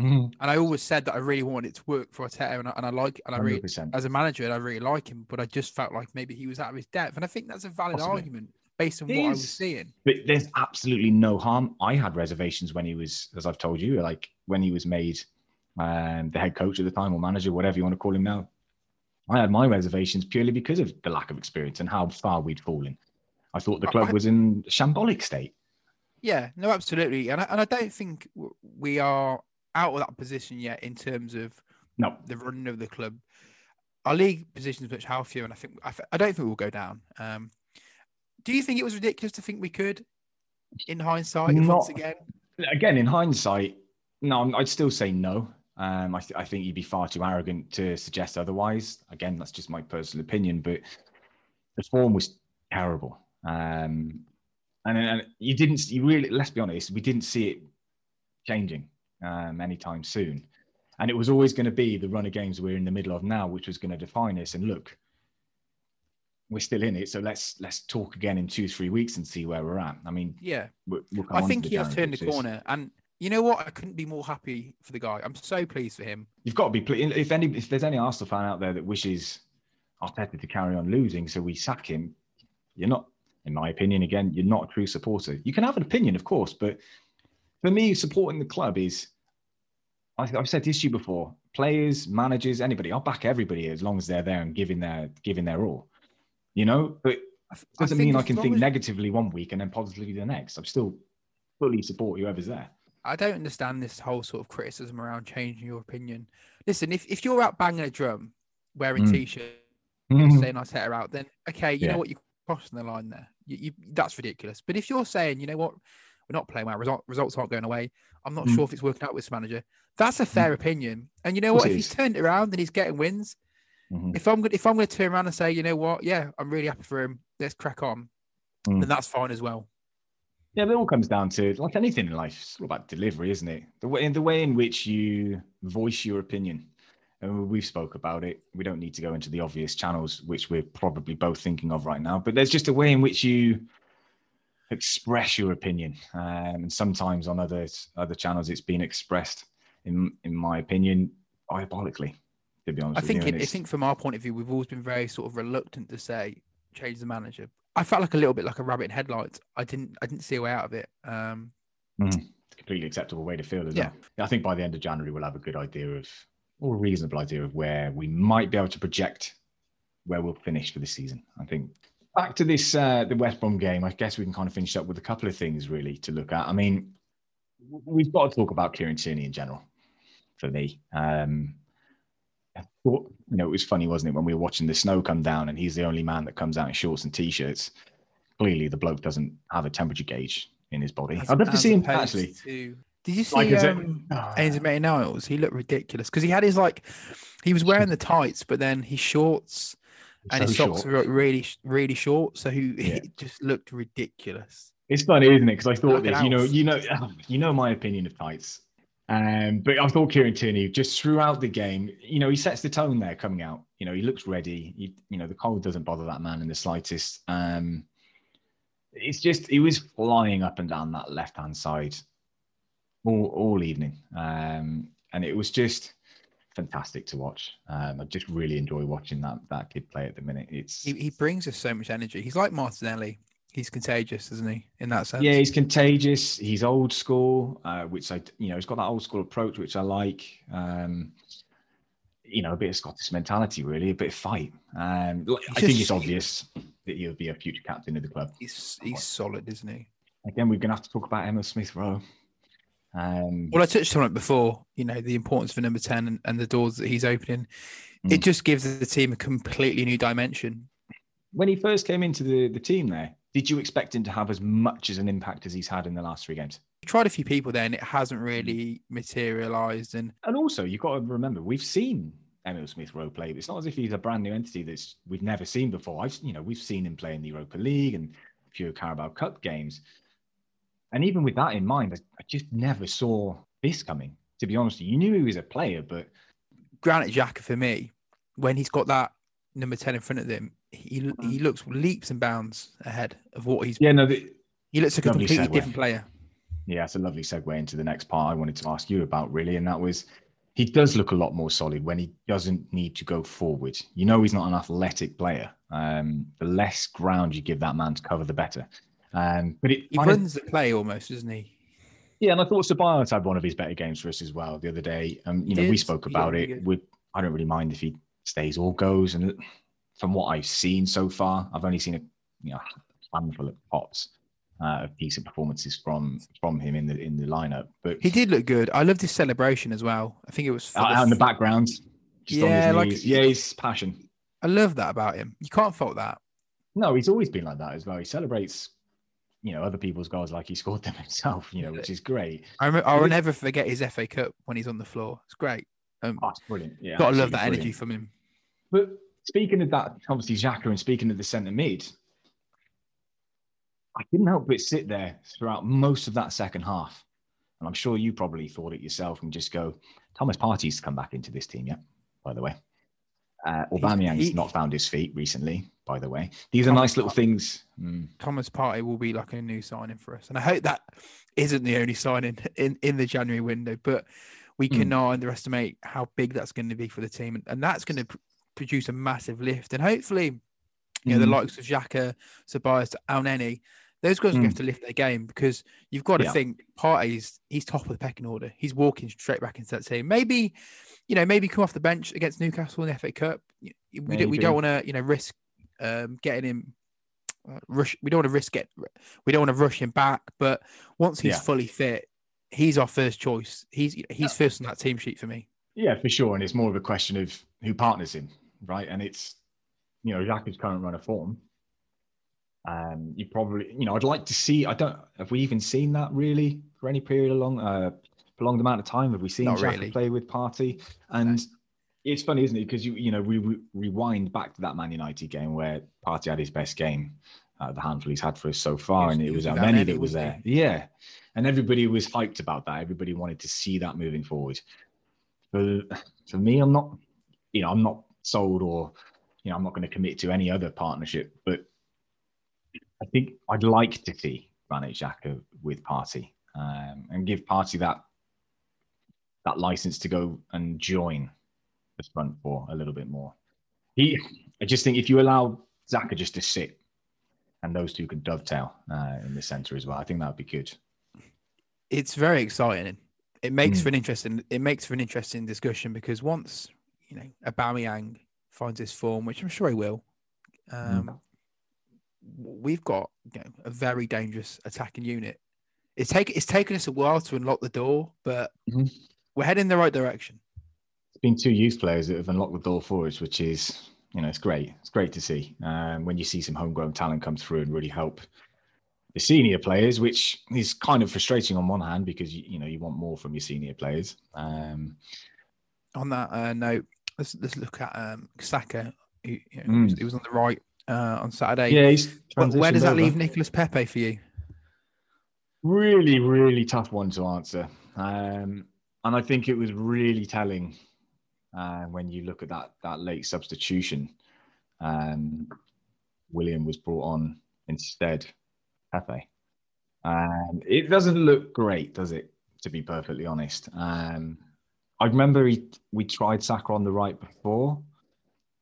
[SPEAKER 1] Mm-hmm. And I always said that I really wanted it to work for Arteta, and I, and I like, and I really, 100%. as a manager, and I really like him. But I just felt like maybe he was out of his depth, and I think that's a valid Possibly. argument based on it what is. I was seeing.
[SPEAKER 2] But there's absolutely no harm. I had reservations when he was, as I've told you, like when he was made um, the head coach at the time or manager, whatever you want to call him now. I had my reservations purely because of the lack of experience and how far we'd fallen. I thought the club was in shambolic state.
[SPEAKER 1] Yeah, no, absolutely, and I, and I don't think we are out of that position yet in terms of
[SPEAKER 2] no
[SPEAKER 1] the running of the club. Our league position is much healthier, and I think I, I don't think we'll go down. Um, do you think it was ridiculous to think we could, in hindsight, Not, once again?
[SPEAKER 2] Again, in hindsight, no, I'd still say no. Um, I, th- I, think you'd be far too arrogant to suggest otherwise. Again, that's just my personal opinion, but the form was terrible. Um, and, and, you didn't, you really, let's be honest, we didn't see it changing um, anytime soon. And it was always going to be the run of games we're in the middle of now, which was going to define us. And look, we're still in it, so let's let's talk again in two three weeks and see where we're at. I mean,
[SPEAKER 1] yeah, we we'll I think he has turned the corner, and you know what? I couldn't be more happy for the guy. I'm so pleased for him.
[SPEAKER 2] You've got to be pleased. If any, if there's any Arsenal fan out there that wishes Arteta to carry on losing, so we sack him, you're not, in my opinion, again, you're not a true supporter. You can have an opinion, of course, but for me, supporting the club is, I've said this to you before. Players, managers, anybody, I'll back everybody as long as they're there and giving their giving their all. You know, but it doesn't I mean I can think as... negatively one week and then positively the next. I'm still fully support whoever's there.
[SPEAKER 1] I don't understand this whole sort of criticism around changing your opinion. Listen, if, if you're out banging a drum, wearing mm. t-shirt, mm-hmm. saying Arteta out, then okay, you yeah. know what, you're crossing the line there. You, you, that's ridiculous. But if you're saying, you know what, we're not playing well, result, results aren't going away. I'm not mm. sure if it's working out with this manager. That's a mm. fair mm. opinion. And you know what, if he's turned it around and he's getting wins, mm-hmm. if I'm if I'm going to turn around and say, you know what, yeah, I'm really happy for him. Let's crack on. Mm. Then that's fine as well.
[SPEAKER 2] Yeah, but it all comes down to like anything in life. It's all about delivery, isn't it? The way, the way in which you voice your opinion. And we've spoke about it. We don't need to go into the obvious channels, which we're probably both thinking of right now. But there's just a way in which you express your opinion, um, and sometimes on other other channels, it's been expressed, in in my opinion, diabolically. To be honest,
[SPEAKER 1] I think it, I think from our point of view, we've always been very sort of reluctant to say change the manager I felt like a little bit like a rabbit in headlights. I didn't I didn't see a way out of it. Um,
[SPEAKER 2] mm, completely acceptable way to feel as yeah. well. I think by the end of January we'll have a good idea of or a reasonable idea of where we might be able to project where we'll finish for the season. I think back to this uh, the West Brom game. I guess we can kind of finish up with a couple of things really to look at. I mean, we've got to talk about Kieran Tierney in general. For me, um, thought, you know, it was funny, wasn't it, when we were watching the snow come down and he's the only man that comes out in shorts and t-shirts. Clearly, the bloke doesn't have a temperature gauge in his body. As, I'd love to see him actually. To...
[SPEAKER 1] Did you see like, um, oh. Ainsley Niles? He looked ridiculous because he had his like, he was wearing the tights, but then his shorts and so his socks short. were really, really short, so he, yeah. it just looked ridiculous.
[SPEAKER 2] It's funny, isn't it? Because I thought this, you know, you know, *laughs* you know my opinion of tights. Um, but I thought Kieran Tierney just throughout the game, you know, he sets the tone there coming out. You know, he looks ready. He, you know, the cold doesn't bother that man in the slightest. Um, it's just he was flying up and down that left hand side all, all evening, um, and it was just fantastic to watch. Um, I just really enjoy watching that that kid play at the minute. It's
[SPEAKER 1] he, he brings us so much energy. He's like Martinelli. He's contagious, isn't he? In that sense.
[SPEAKER 2] Yeah, he's contagious. He's old school, uh, which I you know he's got that old school approach, which I like. Um, you know, a bit of Scottish mentality, really, a bit of fight. Um, I think it's obvious that he'll be a future captain of the club.
[SPEAKER 1] He's he's solid, isn't he?
[SPEAKER 2] Again, we're going to have to talk about Emil Smith Rowe.
[SPEAKER 1] Um, well, I touched on it before. You know, the importance for number ten and, and the doors that he's opening. Mm. It just gives the team a completely new dimension.
[SPEAKER 2] When he first came into the the team, there, did you expect him to have as much as an impact as he's had in the last three games?
[SPEAKER 1] tried a few people there and it hasn't hmm. really materialized. And
[SPEAKER 2] and also you've got to remember we've seen Emil Smith Rowe play. It's not as if he's a brand new entity that's we've never seen before. I've you know we've seen him play in the Europa League and a few Carabao Cup games. And even with that in mind, I, I just never saw this coming. To be honest, you. knew he was a player, but
[SPEAKER 1] Granit Xhaka for me, when he's got that number ten in front of him, he he looks leaps and bounds ahead of what he's.
[SPEAKER 2] Yeah, no, the,
[SPEAKER 1] he looks like a completely segue. different player.
[SPEAKER 2] Yeah, it's a lovely segue into the next part I wanted to ask you about, really, and that was he does look a lot more solid when he doesn't need to go forward. You know, he's not an athletic player. Um, the less ground you give that man to cover, the better. Um, but it,
[SPEAKER 1] he runs of, the play almost, doesn't he?
[SPEAKER 2] Yeah, and I thought Ceballos had one of his better games for us as well the other day. Um, you know, we spoke about yeah, it. We, I don't really mind if he stays or goes, and from what I've seen so far, I've only seen a you know handful of pots uh, of decent performances from from him in the in the lineup. But
[SPEAKER 1] he did look good. I loved his celebration as well. I think it was
[SPEAKER 2] out, the, in the background.
[SPEAKER 1] yeah, like
[SPEAKER 2] yeah, his passion.
[SPEAKER 1] I love that about him. You can't fault that.
[SPEAKER 2] No, he's always been like that as well. He celebrates, you know, other people's goals like he scored them *laughs* himself. You know, which is great.
[SPEAKER 1] I remember, I'll never forget his FA Cup when he's on the floor. It's great. Um,
[SPEAKER 2] oh, it's brilliant. Yeah,
[SPEAKER 1] gotta love that brilliant. energy from him.
[SPEAKER 2] But speaking of that, obviously Xhaka, and speaking of the centre mid, I couldn't help but sit there throughout most of that second half. And I'm sure you probably thought it yourself and just go, Thomas Partey's come back into this team yet, by the way. Uh, Aubameyang's he, not found his feet recently, by the way. These Thomas are nice little things.
[SPEAKER 1] Mm. Thomas Partey will be like a new signing for us. And I hope that isn't the only signing *laughs* in, in the January window, but we hmm. cannot mm. underestimate how big that's going to be for the team. And, and that's going to produce a massive lift. And hopefully, you know, mm. the hmm. likes of Xhaka, Ceballos, Elneny, those guys mm. have to lift their game because you've got to yeah. think Partey's he's top of the pecking order. He's walking straight back into that team. Maybe, you know, maybe come off the bench against Newcastle in the FA Cup. We don't, we don't want to, you know, risk um, getting him. Uh, rush. We don't want to risk it. We don't want to rush him back. But once he's yeah. fully fit, he's our first choice. He's he's yeah. first on that team sheet for me.
[SPEAKER 2] Yeah, for sure. And it's more of a question of who partners him, right? And it's you know Xhaka's current run of form um, you probably, you know, I'd like to see. I don't. Have we even seen that really for any period along, uh, prolonged amount of time? Have we seen Not really. play with Partey? And it's funny, isn't it? Because you, you know, we, we, rewind back to that Man United game where Partey had his best game, uh, the handful he's had for us so far, and it was Elneny that was there. Yeah, and everybody was hyped about that. Everybody wanted to see that moving forward. For for me, I'm not, you know, I'm not sold or, you know, I'm not going to commit to any other partnership, but I think I'd like to see Granit Xhaka with Partey um, and give Partey that that license to go and join the front four a little bit more. He, I just think if you allow Xhaka just to sit and those two can dovetail uh, in the centre as well, I think that would be good.
[SPEAKER 1] It's very exciting. It makes mm. for an interesting. It makes for an interesting discussion because once you know Aubameyang finds his form, which I'm sure he will, um, mm we've got you know, a very dangerous attacking unit. It's taken it's taken us a while to unlock the door, but mm-hmm. we're heading in the right direction.
[SPEAKER 2] It's been two youth players that have unlocked the door for us, which is you know it's great. It's great to see um, when you see some homegrown talent come through and really help the senior players, which is kind of frustrating on one hand because you, you know you want more from your senior players. Um,
[SPEAKER 1] on that uh, note, let's let's look at um, Saka. Who, you know, mm. he was on the right uh, on Saturday.
[SPEAKER 2] Yeah, he's
[SPEAKER 1] where does that over. leave Nicolas Pepe for you?
[SPEAKER 2] Really, really tough one to answer. Um, and I think it was really telling uh, when you look at that that late substitution. Um, Willian was brought on instead Pepe. Um, it doesn't look great, does it? To be perfectly honest, um, I remember he, we tried Saka on the right before,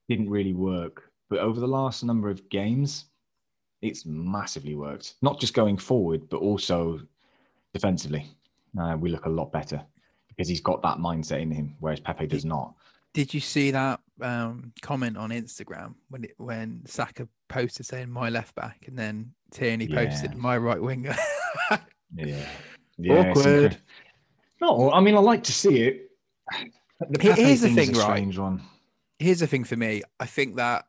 [SPEAKER 2] didn't really work. But over the last number of games, it's massively worked. Not just going forward, but also defensively. Uh, we look a lot better because he's got that mindset in him, whereas Pepe does not.
[SPEAKER 1] Did you see that um, comment on Instagram when it, when Saka posted saying my left back, and then Tierney yeah. posted my right winger? *laughs*
[SPEAKER 2] yeah. yeah, awkward. No, I mean I like to see it.
[SPEAKER 1] The Here's the thing, right? One. Here's the thing for me. I think that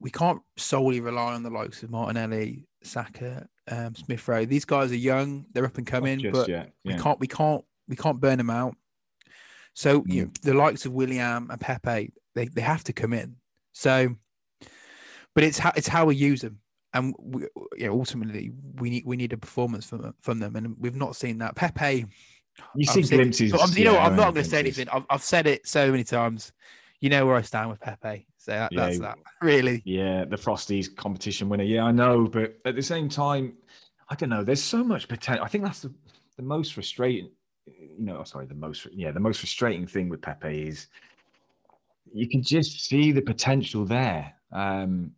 [SPEAKER 1] we can't solely rely on the likes of Martinelli, Saka, um, Smith Rowe. These guys are young; they're up and coming, but yeah. we can't, we can't, we can't burn them out. So mm. you know, the likes of Willian and Pepe, they, they have to come in. So, but it's how it's how we use them, and we, you know, ultimately we need we need a performance from from them, and we've not seen that. Pepe,
[SPEAKER 2] you see glimpses.
[SPEAKER 1] you know, I'm not going to say anything. I've, I've said it so many times. You know where I stand with Pepe. So that, yeah, that's that. Really.
[SPEAKER 2] Yeah, the Frosties competition winner. Yeah, I know, but at the same time, I don't know. There's so much potential. I think that's the, the most frustrating. You know, sorry, the most yeah, the most frustrating thing with Pepe is you can just see the potential there. Um,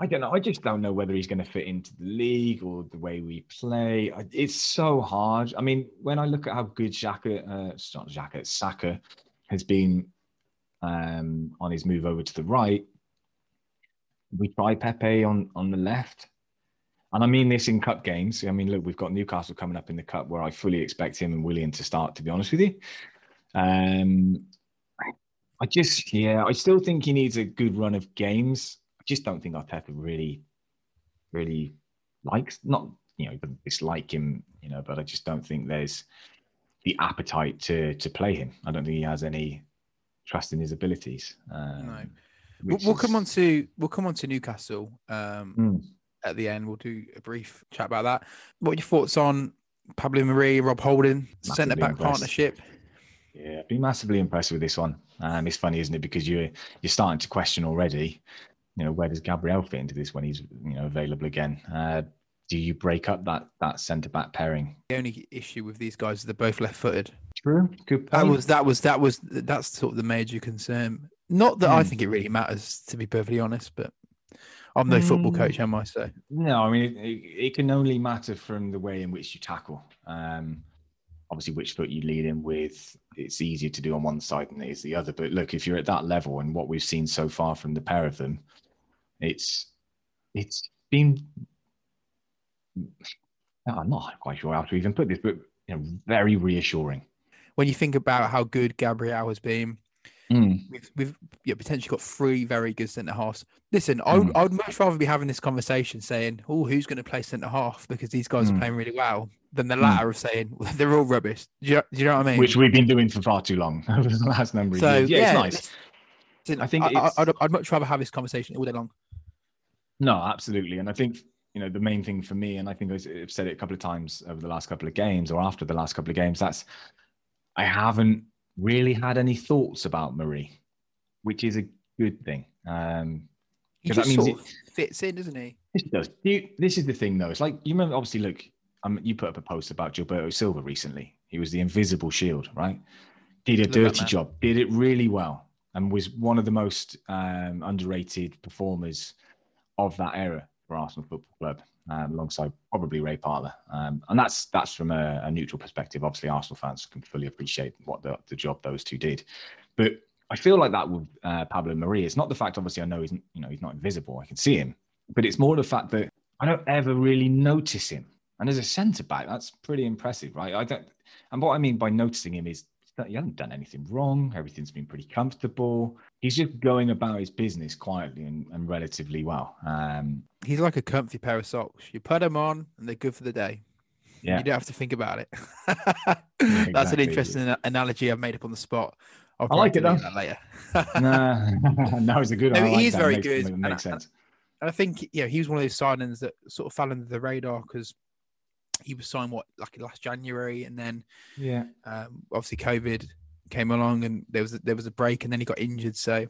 [SPEAKER 2] I don't know. I just don't know whether he's going to fit into the league or the way we play. It's so hard. I mean, when I look at how good Xhaka, uh, not Xhaka, Saka has been um, on his move over to the right, we try Pepe on on the left. And I mean this in cup games. I mean, look, we've got Newcastle coming up in the cup where I fully expect him and Willian to start, to be honest with you. Um, I just, yeah, I still think he needs a good run of games. I just don't think Arteta really, really likes, not, you know, dislike him, you know, but I just don't think there's the appetite to to play him. I don't think he has any trust in his abilities. Um, no.
[SPEAKER 1] We'll, we'll come on to we'll come on to Newcastle um, mm. at the end. We'll do a brief chat about that. What are your thoughts on Pablo Mari, Rob Holding, centre back partnership?
[SPEAKER 2] Yeah, I've been massively impressed with this one. Um, it's funny, isn't it? Because you're you're starting to question already. You know, where does Gabriel fit into this when he's you know available again? Uh, do you break up that that centre back pairing?
[SPEAKER 1] The only issue with these guys is they're both left footed.
[SPEAKER 2] True. Good.
[SPEAKER 1] That was that was that was that's sort of the major concern. Not that mm. I hmm. think it really matters, to be perfectly honest, but I'm no football hmm. coach, am I? So
[SPEAKER 2] no, I mean it, it, can only matter from the way in which you tackle. Um, obviously, which foot you lead in with, it's easier to do on one side than it is the other. But look, if you're at that level and what we've seen so far from the pair of them, it's it's been. I'm not quite sure how to even put this, but you know, very reassuring
[SPEAKER 1] when you think about how good Gabriel has been, mm. we've, we've yeah, potentially got three very good centre halves. Listen, I would, mm. I would much rather be having this conversation saying, "Oh, who's going to play centre half?" because these guys mm. are playing really well, than the latter mm. of saying well, they're all rubbish. Do you, do you, know what I mean?
[SPEAKER 2] Which we've been doing for far too long *laughs* over the last number of so, years. Yeah, yeah, it's nice.
[SPEAKER 1] I think I, I'd, I'd much rather have this conversation all day long.
[SPEAKER 2] No, absolutely, and I think you know the main thing for me, and I think I've said it a couple of times over the last couple of games or after the last couple of games. That's I haven't really had any thoughts about Mari, which is a good thing. Um,
[SPEAKER 1] he just that means sort of it fits in, doesn't he?
[SPEAKER 2] This does. You, this is the thing, though. It's like you remember, obviously, look, um, you put up a post about Gilberto Silva recently. He was the invisible shield, right? Did a look dirty job, did it really well, and was one of the most um, underrated performers of that era for Arsenal Football Club um, alongside probably Ray Parlour. Um, and that's that's from a, a, neutral perspective. Obviously, Arsenal fans can fully appreciate what the, the job those two did. But I feel like that with uh, Pablo Mari, it's not the fact, obviously, I know he's you know he's not invisible. I can see him, but it's more the fact that I don't ever really notice him. And as a centre back, that's pretty impressive, right? I don't. And what I mean by noticing him is he hasn't done anything wrong. Everything's been pretty comfortable. He's just going about his business quietly and, and relatively well. Um,
[SPEAKER 1] He's like a comfy pair of socks. You put them on, and they're good for the day. Yeah. You don't have to think about it. *laughs* exactly. That's an interesting analogy I've made up on the spot.
[SPEAKER 2] I'll i like it though. Later. *laughs* nah, *laughs* no, it's a good.
[SPEAKER 1] No, like is very makes, good. Makes sense. I think yeah, he was one of those signings that sort of fell under the radar because he was signed what like last January, and then
[SPEAKER 2] yeah,
[SPEAKER 1] um, obviously COVID came along, and there was a, there was a break, and then he got injured. So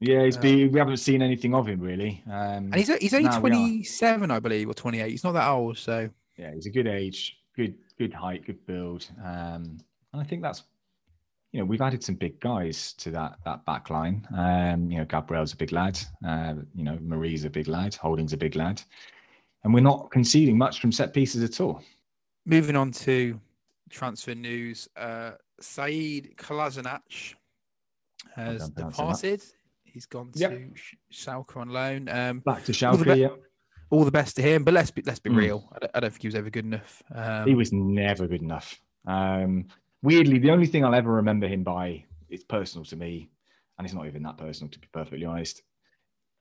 [SPEAKER 2] yeah, he's um, been, we haven't seen anything of him really. Um,
[SPEAKER 1] and he's he's only twenty seven, I believe, or twenty eight. He's not that old, so
[SPEAKER 2] yeah, he's a good age, good good height, good build, um, and I think that's you know, we've added some big guys to that that back line. Um, you know, Gabriel's a big lad. Uh, you know, Mari's a big lad. Holding's a big lad, and we're not conceding much from set pieces at all.
[SPEAKER 1] Moving on to transfer news, uh, Sead Kolasinac has departed. He's gone yep. to Schalke on loan. Um,
[SPEAKER 2] Back to Schalke, all yeah.
[SPEAKER 1] All the best to him, but let's be let's be mm. real. I don't, I don't, think he was ever good enough. Um,
[SPEAKER 2] he was never good enough. Um, weirdly, the only thing I'll ever remember him by is personal to me, and it's not even that personal to be perfectly honest.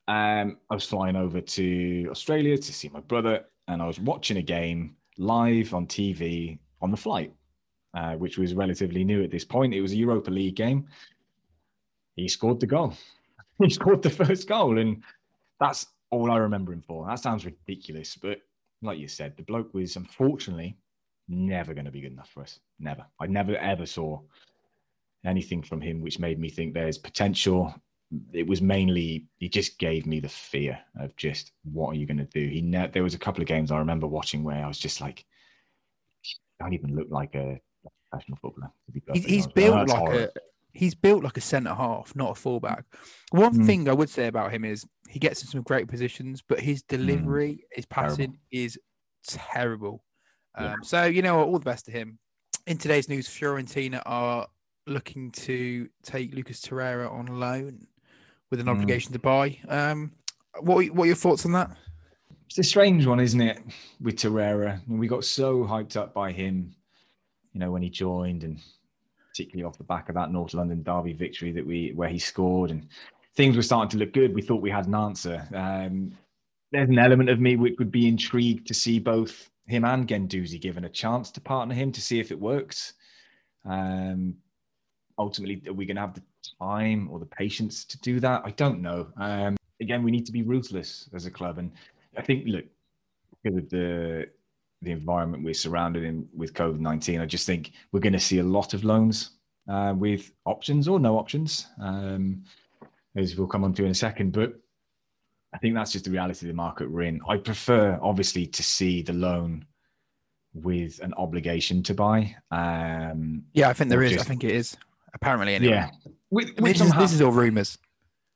[SPEAKER 2] Um, I was flying over to Australia to see my brother, and I was watching a game live on TV on the flight, uh, which was relatively new at this point. It was a Europa League game. He scored the goal. *laughs* he scored the first goal, and that's all I remember him for. That sounds ridiculous, but like you said, the bloke was unfortunately never going to be good enough for us. Never. I never ever saw anything from him which made me think there's potential. It was mainly he just gave me the fear of just what are you going to do. He ne- there was a couple of games I remember watching where I was just like, don't even look like a professional footballer.
[SPEAKER 1] he's, he's built like horrible. a he's built like a centre half, not a fullback. One mm. thing I would say about him is he gets in some great positions, but his hmm. delivery, mm. his passing terrible. is terrible. Yeah. Um, so you know, all the best to him. In today's news, Fiorentina are looking to take Lucas Torreira on loan with an mm. obligation to buy. Um, what what are your thoughts on that?
[SPEAKER 2] It's a strange one, isn't it, with Torreira? We got so hyped up by him, you know, when he joined, and particularly off the back of that North London Derby victory that we where he scored, and things were starting to look good. We thought we had an answer. Um, there's an element of me which would be intrigued to see both him and Guendouzi given a chance to partner him to see if it works. Um, ultimately, are we going to have the time or the patience to do that? I don't know. Um, again, we need to be ruthless as a club, and I think look because of the the environment we're surrounded in with COVID nineteen, I just think we're going to see a lot of loans uh, with options or no options, um, as we'll come on to in a second. But I think that's just the reality of the market we're in. I prefer, obviously, to see the loan with an obligation to buy. Um,
[SPEAKER 1] yeah, I think there is. Just, I think it is. Apparently, anyway.
[SPEAKER 2] Yeah.
[SPEAKER 1] With, with this, is, this is all rumours.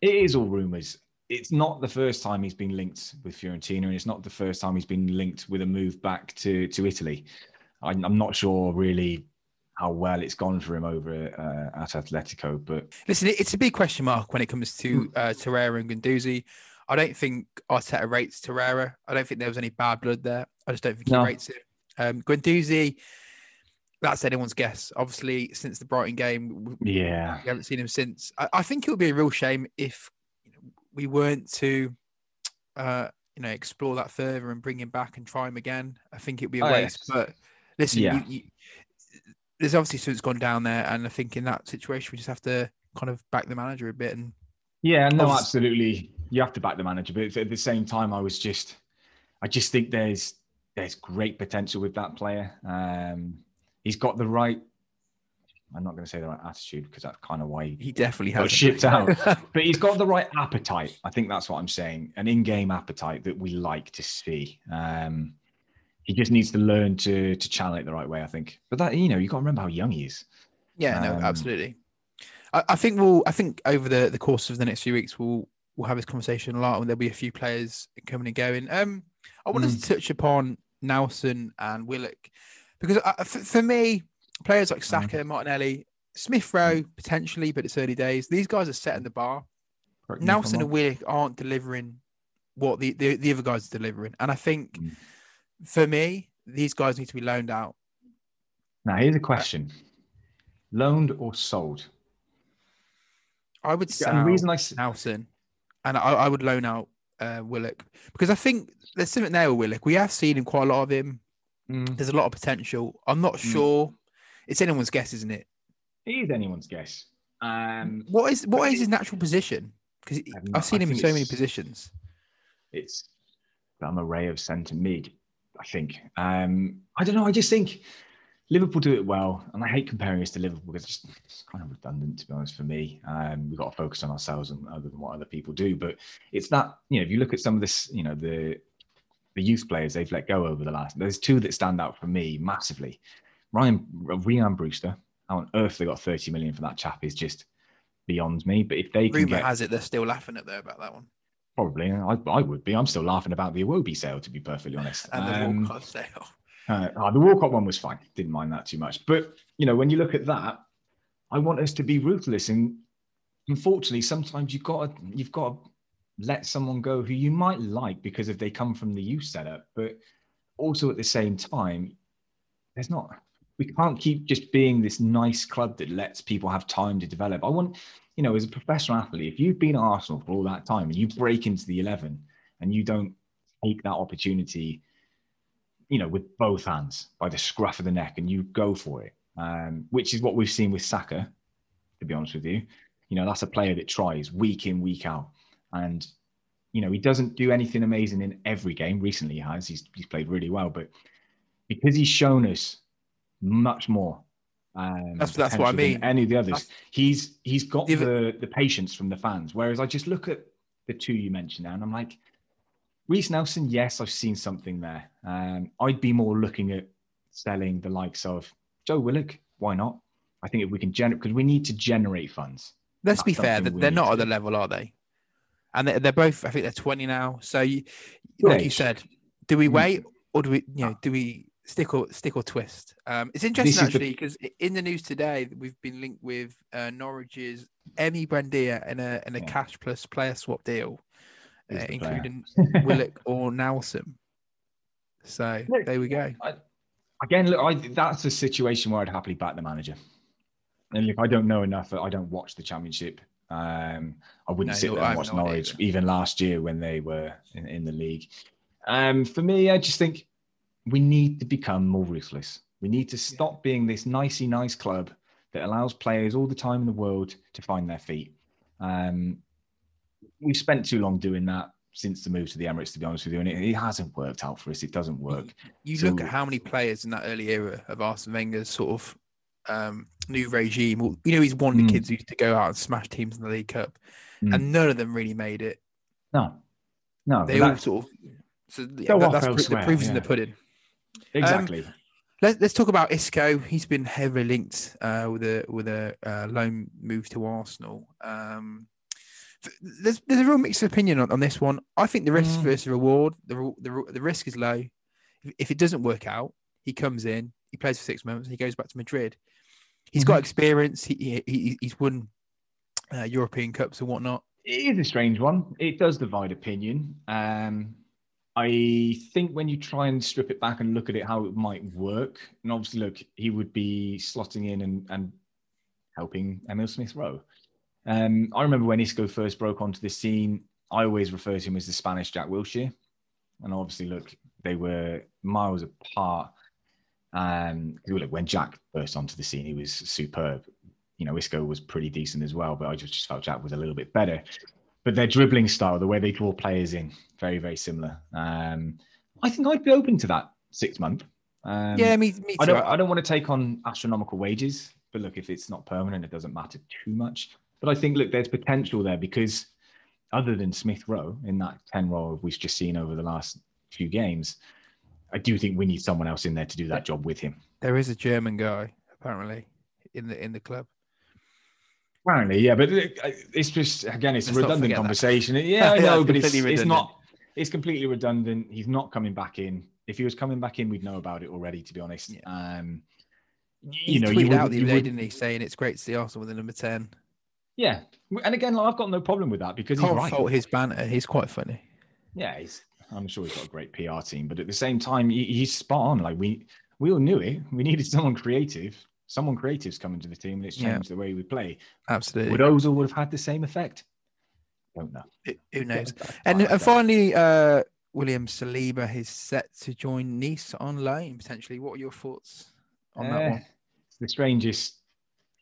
[SPEAKER 2] It is all rumours. It's not the first time he's been linked with Fiorentina, and it's not the first time he's been linked with a move back to to Italy. I'm, I'm not sure really how well it's gone for him over uh, at Atletico, but
[SPEAKER 1] listen, it's a big question mark when it comes to hmm. uh, Torreira and Guendouzi. I don't think Arteta rates Torreira. I don't think there was any bad blood there. I just don't think he rates it. Um, Guendouzi, that's anyone's guess. Obviously, since the Brighton game,
[SPEAKER 2] yeah,
[SPEAKER 1] we haven't seen him since. I, I think it would be a real shame if you know, we weren't to, uh, you know, explore that further and bring him back and try him again. I think it would be a oh, waste. Yes. But listen, yeah. you, you, there's obviously something's gone down there, and I think in that situation we just have to kind of back the manager a bit and.
[SPEAKER 2] Yeah, no, absolutely you have to back the manager, but at the same time, I was just, I just think there's there's great potential with that player. Um, he's got the right. I'm not going to say the right attitude because that's kind of why he,
[SPEAKER 1] he definitely has
[SPEAKER 2] shipped out. *laughs* but he's got the right appetite. I think that's what I'm saying. An in-game appetite that we like to see. Um, he just needs to learn to to channel it the right way. I think. But that you know, you got to remember how young he is.
[SPEAKER 1] Yeah, um, no, absolutely. I, I, think we'll. I think over the the course of the next few weeks, we'll we'll have this conversation a lot, and there'll be a few players coming and going. Um, I wanted mm. to touch upon Nelson and Willock because uh, for, for, me, players like Saka, mm. Martinelli, Smith Rowe potentially, but it's early days. These guys are setting the bar. Correct Nelson and Willock aren't delivering what the, the, the, other guys are delivering, and I think mm. for me, these guys need to be loaned out.
[SPEAKER 2] Now, here's a question: loaned or sold?
[SPEAKER 1] I would say the reason I Nelson and I, I would loan out uh, Willock because I think there's something there with Willock. We have seen him quite a lot of him. Mm. There's a lot of potential. I'm not mm. sure. It's anyone's guess, isn't it?
[SPEAKER 2] It is anyone's guess. Um,
[SPEAKER 1] what is what is his natural position? Because I've seen him in so many positions.
[SPEAKER 2] It's an array of centre mid. I think. Um, I don't know. I just think Liverpool do it well, and I hate comparing us to Liverpool because it's, just, it's kind of redundant to be honest for me. Um, we've got to focus on ourselves and other than what other people do. But it's that you know, if you look at some of this, you know, the the youth players they've let go over the last. There's two that stand out for me massively: Ryan Ryan Brewster how on earth they got 30 million for that chap is just beyond me. But if they can
[SPEAKER 1] Rumor
[SPEAKER 2] get,
[SPEAKER 1] has it they're still laughing at there about that one.
[SPEAKER 2] probably, I, I would be. I'm still laughing about the Iwobi sale, to be perfectly honest.
[SPEAKER 1] And the
[SPEAKER 2] Um,
[SPEAKER 1] Walcott sale.
[SPEAKER 2] uh, uh, the Walcott one was fine. Didn't mind that too much. But you know, when you look at that, I want us to be ruthless. And unfortunately, sometimes you've got to, you've got to let someone go who you might like because if they come from the youth setup, but also at the same time, there's not. We can't keep just being this nice club that lets people have time to develop. I want, you know, as a professional athlete, if you've been at Arsenal for all that time and you break into the eleven and you don't take that opportunity you know, with both hands by the scruff of the neck and you go for it, um, which is what we've seen with Saka, to be honest with you. You know, that's a player that tries week in, week out. And, you know, he doesn't do anything amazing in every game. Recently, he has. He's, he's played really well. But because he's shown us much more. Um,
[SPEAKER 1] That's- that's what I mean.
[SPEAKER 2] Any of the others,
[SPEAKER 1] That's-
[SPEAKER 2] he's he's got the the patience from the fans. Whereas I just look at the two you mentioned now, and I'm like, Reiss Nelson, yes, I've seen something there. Um, I'd be more looking at selling the likes of Joe Willock. Why not? I think if we can generate, because we need to generate funds.
[SPEAKER 1] Let's
[SPEAKER 2] That's
[SPEAKER 1] be fair, that they're not
[SPEAKER 2] to
[SPEAKER 1] at the level, are they? And they're, they're both, I think they're 20 now. So, you,
[SPEAKER 2] Good
[SPEAKER 1] like you said, do we
[SPEAKER 2] Mm.
[SPEAKER 1] wait or do we, you know, do we stick or stick or twist? Um, it's interesting
[SPEAKER 2] is
[SPEAKER 1] actually because in the news today we've been linked with uh, Norwich's Emi Buendía and a and a
[SPEAKER 2] Yeah.
[SPEAKER 1] cash plus player swap deal, uh,
[SPEAKER 2] Who's the player?
[SPEAKER 1] including *laughs* Willock or Nelson. So
[SPEAKER 2] Look,
[SPEAKER 1] there we go.
[SPEAKER 2] Again, look, I, that's a situation where I'd happily back the manager. And look, I don't know enough. I don't watch the championship. Um, I wouldn't
[SPEAKER 1] No,
[SPEAKER 2] sit there and watch Norwich,
[SPEAKER 1] either.
[SPEAKER 2] even last year when they were in, in the league. Um, for me, I just think we need to become more ruthless. We need to stop being this nicey nice club that allows players all the time in the world to find their feet. Um, we've spent too long doing that since the move to the Emirates, to be honest with you, and it, it hasn't worked out for us. It doesn't work.
[SPEAKER 1] You look
[SPEAKER 2] So-
[SPEAKER 1] at how many players in that early era of Arsene Wenger's sort of um, new regime. well, You know, he's one of the
[SPEAKER 2] Mm.
[SPEAKER 1] kids who used to go out and smash teams in the League Cup,
[SPEAKER 2] Mm.
[SPEAKER 1] and none of them really made it.
[SPEAKER 2] No, no,
[SPEAKER 1] They all sort of. So yeah, that- that's the
[SPEAKER 2] elsewhere,
[SPEAKER 1] proof's in the pudding.
[SPEAKER 2] exactly.
[SPEAKER 1] Let's let's talk about Isco. He's been heavily linked uh, with a with a uh, loan move to Arsenal. Um, there's there's a real mixed opinion on, on this one. I think the risk
[SPEAKER 2] Mm.
[SPEAKER 1] versus reward. The, the the risk is low. If, if it doesn't work out, he comes in, he plays for six months, he goes back to Madrid. He's got
[SPEAKER 2] Mhm.
[SPEAKER 1] experience. He, he he- he's won uh, European cups and whatnot.
[SPEAKER 2] It is a strange one. It does divide opinion. Um, I think when you try and strip it back and look at it, how it might work, and obviously, look, he would be slotting in and, and helping Emil Smith Rowe. Um, I remember when Isco first broke onto the scene, I always refer to him as the Spanish Jack Wilshere. And obviously, look, they were miles apart. Um, look, when Jack burst onto the scene, he was superb. You know, Isco was pretty decent as well, but I just, just felt Jack was a little bit better. But their dribbling style, the way they draw players in, very, very similar. Um, I think I'd be open to that six month. Um,
[SPEAKER 1] yeah, me me
[SPEAKER 2] I
[SPEAKER 1] too.
[SPEAKER 2] don't. I don't want to take on astronomical wages, but look, if it's not permanent, it doesn't matter too much. But I think look, there's potential there because other than Smith Rowe in that ten role we've just seen over the last few games, I do think we need someone else in there to do that job with him.
[SPEAKER 1] There is a German guy apparently in the in the club.
[SPEAKER 2] Apparently, yeah, but it's just again, it's
[SPEAKER 1] Let's
[SPEAKER 2] a redundant
[SPEAKER 1] forget that.
[SPEAKER 2] conversation. *laughs* Yeah, I know, but it's, it's not. It's completely redundant. He's not coming back in. If he was coming back in, we'd know about it already. To be honest,
[SPEAKER 1] Yeah.
[SPEAKER 2] um,
[SPEAKER 1] He
[SPEAKER 2] you know,
[SPEAKER 1] tweeted
[SPEAKER 2] you
[SPEAKER 1] out
[SPEAKER 2] would,
[SPEAKER 1] the other didn't he, saying it's great to see Arsenal with the number ten.
[SPEAKER 2] yeah. And again, like, I've got no problem with that because he's
[SPEAKER 1] Can't
[SPEAKER 2] right.
[SPEAKER 1] fault his banter. He's quite funny.
[SPEAKER 2] Yeah, he's, I'm sure he's got a great PR team, but at the same time, he, he's spot on. Like we, we all knew it. We needed someone creative. Someone creative's coming to the team, and it's
[SPEAKER 1] Yeah.
[SPEAKER 2] changed the way we play.
[SPEAKER 1] Absolutely.
[SPEAKER 2] Would Ozil would have had the same effect? Don't know.
[SPEAKER 1] Who- Who knows? And, and
[SPEAKER 2] don't.
[SPEAKER 1] finally, uh, William Saliba is set to join Nice on loan potentially. What are your thoughts on that
[SPEAKER 2] Eh,
[SPEAKER 1] one?
[SPEAKER 2] It's the strangest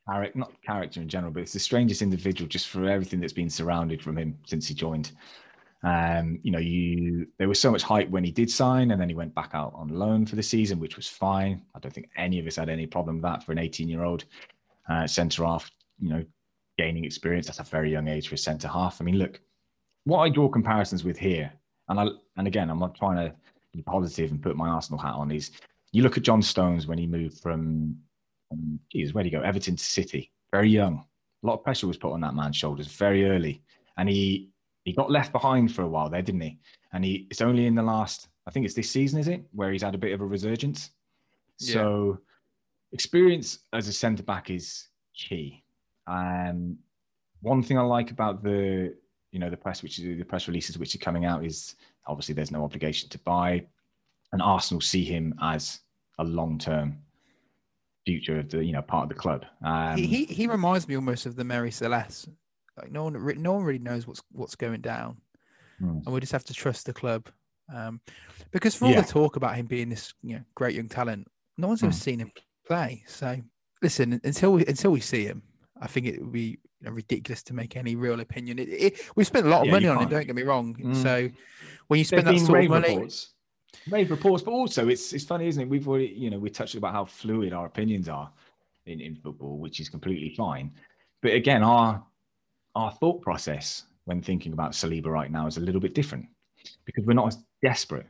[SPEAKER 2] character, not character in general, but it's the strangest individual just for everything that's been surrounded from him since he joined. Um, you know, you there was so much hype when he did sign, and then he went back out on loan for the season, which was fine. I don't think any of us had any problem with that for an 18-year-old uh, centre half. You know, gaining experience. That's a very young age for a centre half. I mean, look, what I draw comparisons with here, and I and again, I'm not trying to be positive and put my Arsenal hat on. Is you look at John Stones when he moved from from, geez, where did he go? Everton to City. Very young. A lot of pressure was put on that man's shoulders very early. And he he got left behind for a while there, didn't he? And he it's only in the last, I think it's this season, is it, where he's had a bit of a resurgence. Yeah. So experience as a centre back is key. Um, one thing I like about the you know the press which is the press releases which are coming out is obviously there's no obligation to buy, and Arsenal see him as a long term future of the you know part of the club.
[SPEAKER 1] Um, he, he, he reminds me almost of the Mary Celeste. Like no one no one really knows what's what's going down, hmm. and we just have to trust the club. Um, because for all yeah. the talk about him being this you know great young talent, no one's ever hmm. seen him play. So listen, until we until we see him, I think it would be you know, ridiculous to make any real opinion. It, it, we spent a lot of yeah, money on it. Don't get me wrong. Mm. So when you spend that sort of money,
[SPEAKER 2] reports, rave reports, but also it's it's funny, isn't it? We've already you know we touched about how fluid our opinions are in in football, which is completely fine. But again, our our thought process when thinking about Saliba right now is a little bit different because we're not as desperate.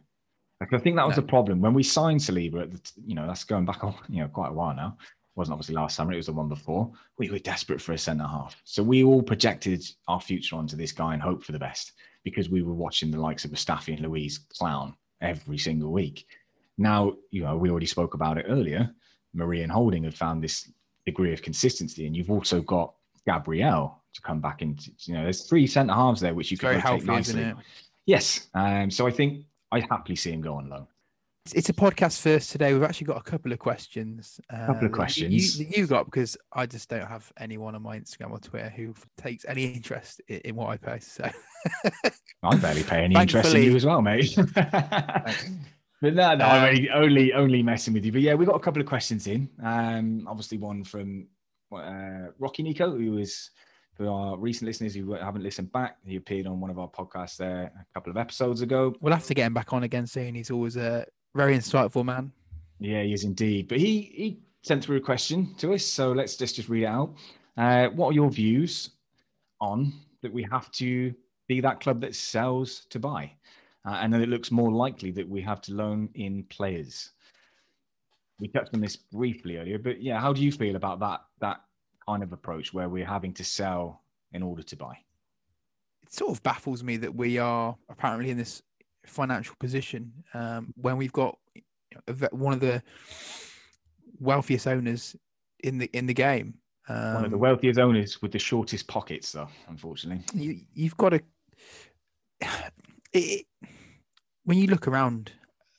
[SPEAKER 2] Like I think that was no. the problem when we signed Saliba. At the, you know, that's going back on *laughs* you know quite a while now It wasn't obviously last summer, it was the one before. We were desperate for a centre half. So we all projected our future onto this guy and hope for the best because we were watching the likes of Mustafi and Luiz clown every single week. Now, you know, we already spoke about it earlier. Mari and Holding have found this degree of consistency, and you've also got Gabriel to come back into, you know, there's three centre halves there which you can rotate nicely. Yes. Um, so I think I happily see him go on loan
[SPEAKER 1] it's a podcast first today. We've actually got a couple of questions.
[SPEAKER 2] A couple of uh, questions
[SPEAKER 1] you, you, got because I just don't have anyone on my Instagram or Twitter who takes any interest in, in what I post. So *laughs*
[SPEAKER 2] I barely pay any interest in you as well, mate. *laughs* but no, no, um, I'm only, only only messing with you. But yeah, we got a couple of questions in. Um, obviously one from uh, Rocky Nico, who is for our recent listeners who haven't listened back, he appeared on one of our podcasts there a couple of episodes ago.
[SPEAKER 1] We'll have to get him back on again soon. He's always a very insightful man.
[SPEAKER 2] Yeah, he is indeed. But he he sent through a question to us, so let's just just read it out. Uh, what are your views on that we have to be that club that sells to buy, uh, and then it looks more likely that we have to loan in players? We touched on this briefly earlier, but yeah, how do you feel about that that kind of approach where we're having to sell in order to buy?
[SPEAKER 1] It sort of baffles me that we are apparently in this financial position um, when we've got one of the wealthiest owners in the in the game.
[SPEAKER 2] Um, one of the um, wealthiest owners with the shortest pockets, though. Unfortunately,
[SPEAKER 1] you, have got to. It, when you look around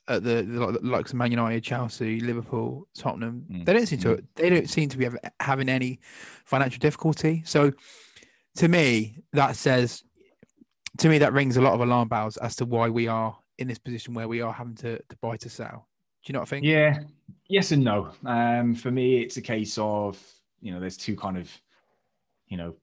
[SPEAKER 1] at the, the, likes of Man United, Chelsea, Liverpool, Tottenham, mm. they don't seem to mm. they don't seem to be having any financial difficulty. So, to me, that says to me, that rings a lot of alarm bells as to why we are in this position where we are having to, to buy to sell. Do you know what I think?
[SPEAKER 2] Yeah, yes and no. Um, for me, it's a case of you know, there's two kind of you know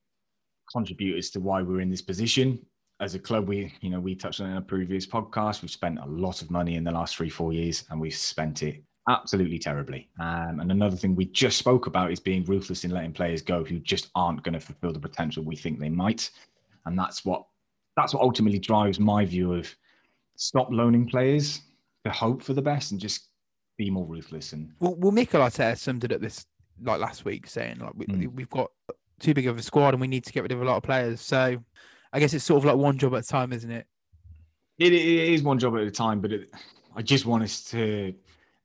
[SPEAKER 2] contributors to why we're in this position as a club. We you know we touched on in a previous podcast. We've spent a lot of money in the last three four years, and we've spent it absolutely terribly. Um, and another thing we just spoke about is being ruthless in letting players go who just aren't going to fulfill the potential we think they might. And that's what that's what ultimately drives my view of stop loaning players to hope for the best and just be more ruthless. And
[SPEAKER 1] well, well Mikel Arteta summed it up this like last week, saying like we, mm. we've got too big of a squad and we need to get rid of a lot of players. So I guess it's sort of like one job at a time, isn't it?
[SPEAKER 2] It, it is one job at a time, but it, I just want us to.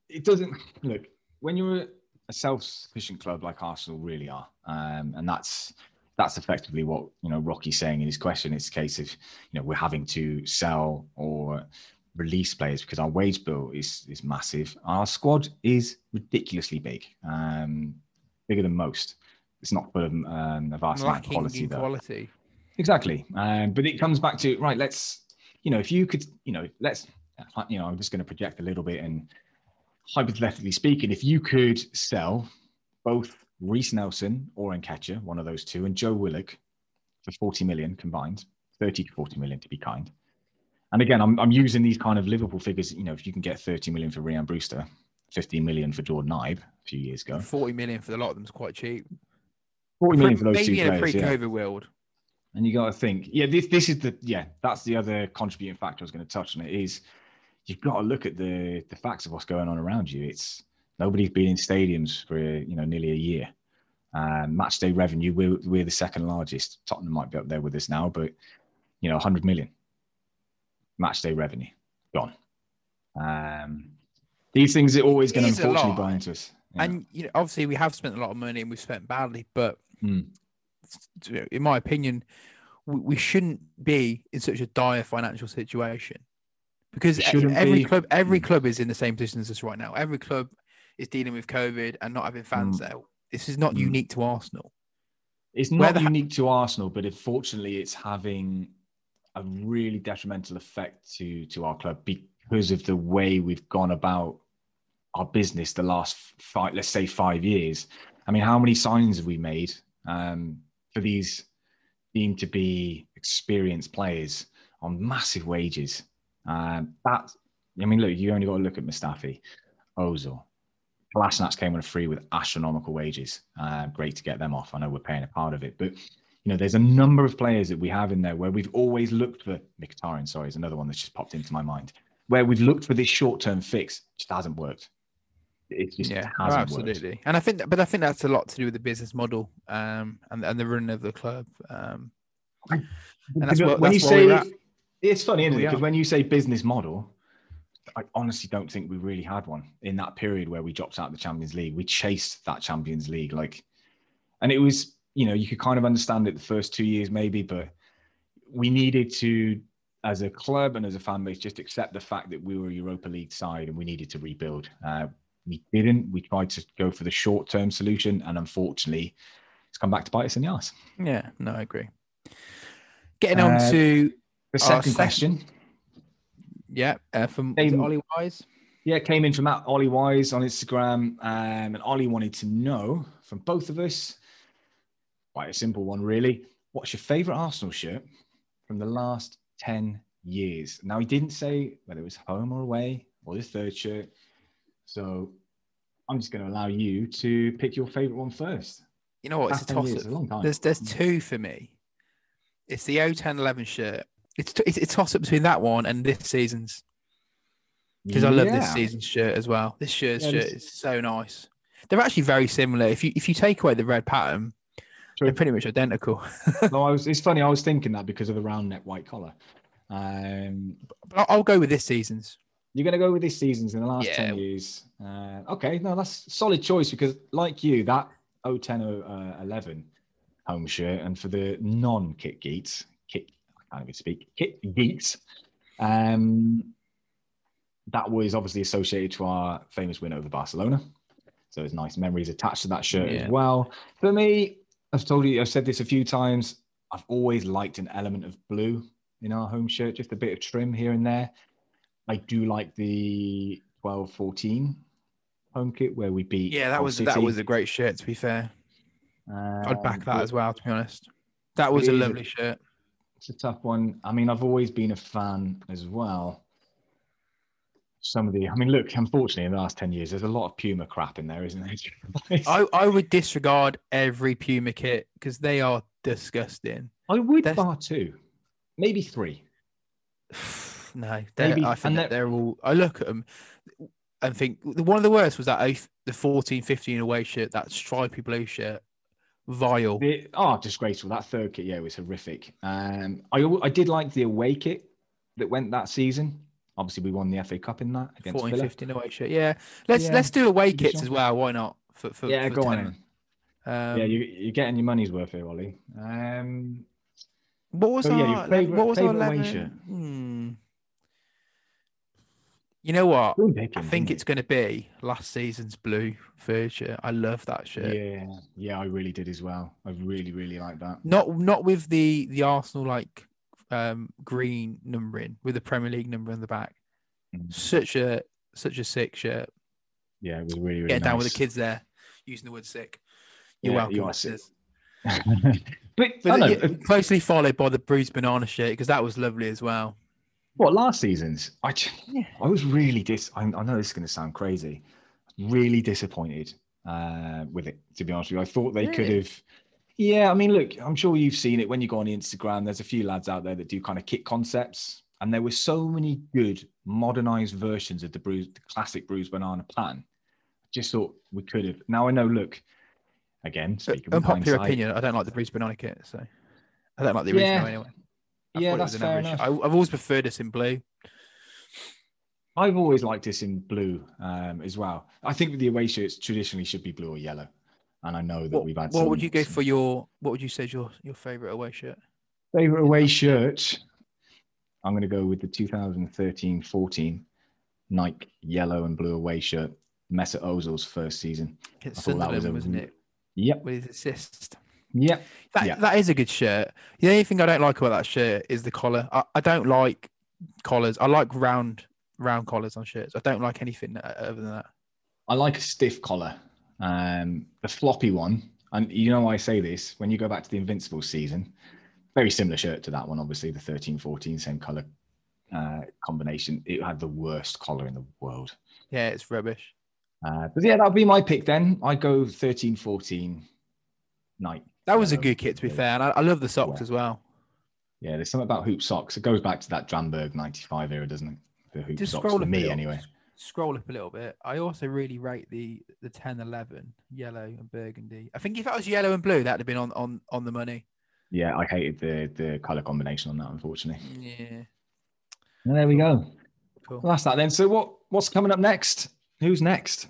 [SPEAKER 2] It doesn't look when you're a self-sufficient club like Arsenal really are, um, and that's that's effectively what you know Rocky's saying in his question. It's a case of you know we're having to sell or release players because our wage bill is is massive. Our squad is ridiculously big, um, bigger than most. It's not for um, a vast amount of quality though.
[SPEAKER 1] Quality.
[SPEAKER 2] Exactly, um, but it comes back to right. Let's you know if you could you know let's you know I'm just going to project a little bit and hypothetically speaking, if you could sell both Reiss Nelson or Nketiah, one of those two, and Joe Willock for 40 million combined, 30 to 40 million to be kind. And again, I'm, I'm using these kind of Liverpool figures. You know, if you can get 30 million for Ryan Brewster, 15 million for Jordan Ibe a few years ago,
[SPEAKER 1] 40 million for a lot of them is quite cheap.
[SPEAKER 2] 40 million for those Maybe two
[SPEAKER 1] in
[SPEAKER 2] players,
[SPEAKER 1] a pre-COVID yeah. world.
[SPEAKER 2] And you got to think, yeah, this this is the yeah, that's the other contributing factor I was going to touch on. It is you've got to look at the the facts of what's going on around you. It's Nobody's been in stadiums for you know nearly a year. Um, match day revenue, we're, we're the second largest. Tottenham might be up there with us now, but you know, 100 million match day revenue gone. Um, these things are always going to unfortunately buy into us.
[SPEAKER 1] Yeah. And you know, obviously, we have spent a lot of money and we've spent badly, but mm. In my opinion, we, we, shouldn't be in such a dire financial situation because every be. club, every mm. club is in the same position as us right now. Every club is dealing with COVID and not having fans mm. there. This is not mm. unique to Arsenal.
[SPEAKER 2] It's not unique to Arsenal, but unfortunately, it's having a really detrimental effect to to our club because of the way we've gone about our business the last five, let's say five years. I mean, how many signs have we made um, for these deemed to be experienced players on massive wages? Um, that I mean, look, you only got to look at Mustafi, Ozil, Kolasinac came on a free with astronomical wages. Uh, great to get them off. I know we're paying a part of it, but you know, there's a number of players that we have in there where we've always looked for. Mkhitaryan, sorry, is another one that's just popped into my mind. Where we've looked for this short-term fix, just hasn't worked.
[SPEAKER 1] It just yeah, oh, absolutely. Worked. And I think, but I think that's a lot to do with the business model um, and and the running of the club. Um, and
[SPEAKER 2] that's what, when that's you say it's funny, isn't it? Because when you say business model, I honestly don't think we really had one in that period where we dropped out of the Champions League. We chased that Champions League, like, and it was, you know, you could kind of understand it the first two years maybe, but we needed to, as a club and as a fan base, just accept the fact that we were a Europa League side and we needed to rebuild. Uh, we didn't. We tried to go for the short term solution, and unfortunately, it's come back to bite us in the ass.
[SPEAKER 1] Yeah, no, I agree. Getting on uh, to
[SPEAKER 2] the second question.
[SPEAKER 1] Yeah, uh, from came, Ollie Wise.
[SPEAKER 2] Yeah, came in from that Ollie Wise on Instagram, um, and Ollie wanted to know from both of us, quite a simple one, really. What's your favourite Arsenal shirt from the last ten years? Now he didn't say whether it was home or away or the third shirt, so I'm just going to allow you to pick your favourite one first.
[SPEAKER 1] You know what? It's a toss up. There's there's two for me. It's the 010 11 shirt it's it's a toss up between that one and this season's because yeah. I love this season's shirt as well. This shirt's yeah, shirt this... is so nice. They're actually very similar. If you if you take away the red pattern, True. they're pretty much identical. *laughs*
[SPEAKER 2] no, I was. It's funny. I was thinking that because of the round neck white collar. Um,
[SPEAKER 1] but I'll go with this season's.
[SPEAKER 2] You're going to go with this season's in the last yeah. ten years. Uh, okay, no, that's solid choice because, like you, that 010 uh, 11 home shirt, and for the non kit geeks, kit I can't even speak, Kit Geeks. Um, that was obviously associated to our famous win over Barcelona. So there's nice memories attached to that shirt yeah. as well. For me, I've told you, I've said this a few times. I've always liked an element of blue in our home shirt, just a bit of trim here and there. I do like the 12 14 home kit where we beat.
[SPEAKER 1] Yeah, that was City. that was a great shirt. To be fair, um, I'd back that as well. To be honest, that was a lovely shirt
[SPEAKER 2] it's a tough one. I mean, I've always been a fan as well. Some of the, I mean, look, unfortunately, in the last 10 years, there's a lot of Puma crap in there, isn't there?
[SPEAKER 1] I, *laughs* I would disregard every Puma kit because they are disgusting.
[SPEAKER 2] I would That's... bar two, maybe three. *sighs* *laughs*
[SPEAKER 1] no, maybe, I think they're... they're all, I look at them and think one of the worst was that the 14 15 away shirt, that stripy blue shirt vile.
[SPEAKER 2] The, oh, disgraceful! That third kit, yeah, was horrific. Um, I I did like the away kit that went that season. Obviously, we won the FA Cup in that against 14, Villa.
[SPEAKER 1] 15 away shirt. Yeah, let's yeah. let's do away kits as well. Why not?
[SPEAKER 2] For, for yeah, for go 10. on. Um, yeah, you, you're getting your money's worth here, Ollie. Um,
[SPEAKER 1] what was so, our, yeah, favorite, what was our away shirt? Hmm. You know what? I think it's going to be last season's blue third shirt. I love that shirt.
[SPEAKER 2] Yeah, yeah, I really did as well. I really, really like that.
[SPEAKER 1] Not not with the the Arsenal like um green numbering with the Premier League number in the back. Mm. Such a such a sick shirt.
[SPEAKER 2] Yeah, it was really, really.
[SPEAKER 1] Get
[SPEAKER 2] nice.
[SPEAKER 1] down with the kids there, using the word sick. You're yeah, welcome. You *laughs* but, but yeah, closely followed by the bruised banana shirt because that was lovely as well.
[SPEAKER 2] What last season's? I yeah. I was really dis. I, I know this is going to sound crazy. Really disappointed uh, with it. To be honest with you, I thought they really? could have. Yeah, I mean, look, I'm sure you've seen it when you go on Instagram. There's a few lads out there that do kind of kit concepts, and there were so many good modernized versions of the bruise, the classic bruised banana plan. I just thought we could have. Now I know. Look, again, speaking
[SPEAKER 1] unpopular opinion. I don't like the Bruce Banana kit, so I don't like the original yeah. anyway.
[SPEAKER 2] I yeah, that's fair enough. I,
[SPEAKER 1] have always preferred this in blue.
[SPEAKER 2] I've always liked this in blue um, as well. I think the away shirts traditionally should be blue or yellow, and I know that
[SPEAKER 1] what,
[SPEAKER 2] we've had.
[SPEAKER 1] What some, would you go for your? What would you say is your your favorite away shirt?
[SPEAKER 2] Favorite away shirt. I'm going to go with the 2013-14 Nike yellow and blue away shirt. Mesut Ozil's first season.
[SPEAKER 1] It's Sunderland, was wasn't it?
[SPEAKER 2] Yep.
[SPEAKER 1] With his assist.
[SPEAKER 2] Yep.
[SPEAKER 1] That
[SPEAKER 2] yep.
[SPEAKER 1] that is a good shirt. The only thing I don't like about that shirt is the collar. I, I don't like collars. I like round round collars on shirts. I don't like anything other than that.
[SPEAKER 2] I like a stiff collar. Um, the floppy one, and you know I say this when you go back to the Invincible season, very similar shirt to that one, obviously the 13 14, same color uh, combination. It had the worst collar in the world.
[SPEAKER 1] Yeah, it's rubbish.
[SPEAKER 2] Uh, but yeah, that'll be my pick then. I go 13 14 night.
[SPEAKER 1] That was uh, a good kit, to be fair. And I, I love the socks yeah. as well.
[SPEAKER 2] Yeah, there's something about hoop socks. It goes back to that Dramberg 95 era, doesn't it? The hoop Just socks for me, anyway.
[SPEAKER 1] Scroll up a little bit. I also really rate the the 10 11 yellow and burgundy. I think if that was yellow and blue, that'd have been on, on, on the money.
[SPEAKER 2] Yeah, I hated the the color combination on that, unfortunately.
[SPEAKER 1] Yeah.
[SPEAKER 2] And there we go. Cool. Well, that's that then. So what what's coming up next? Who's next?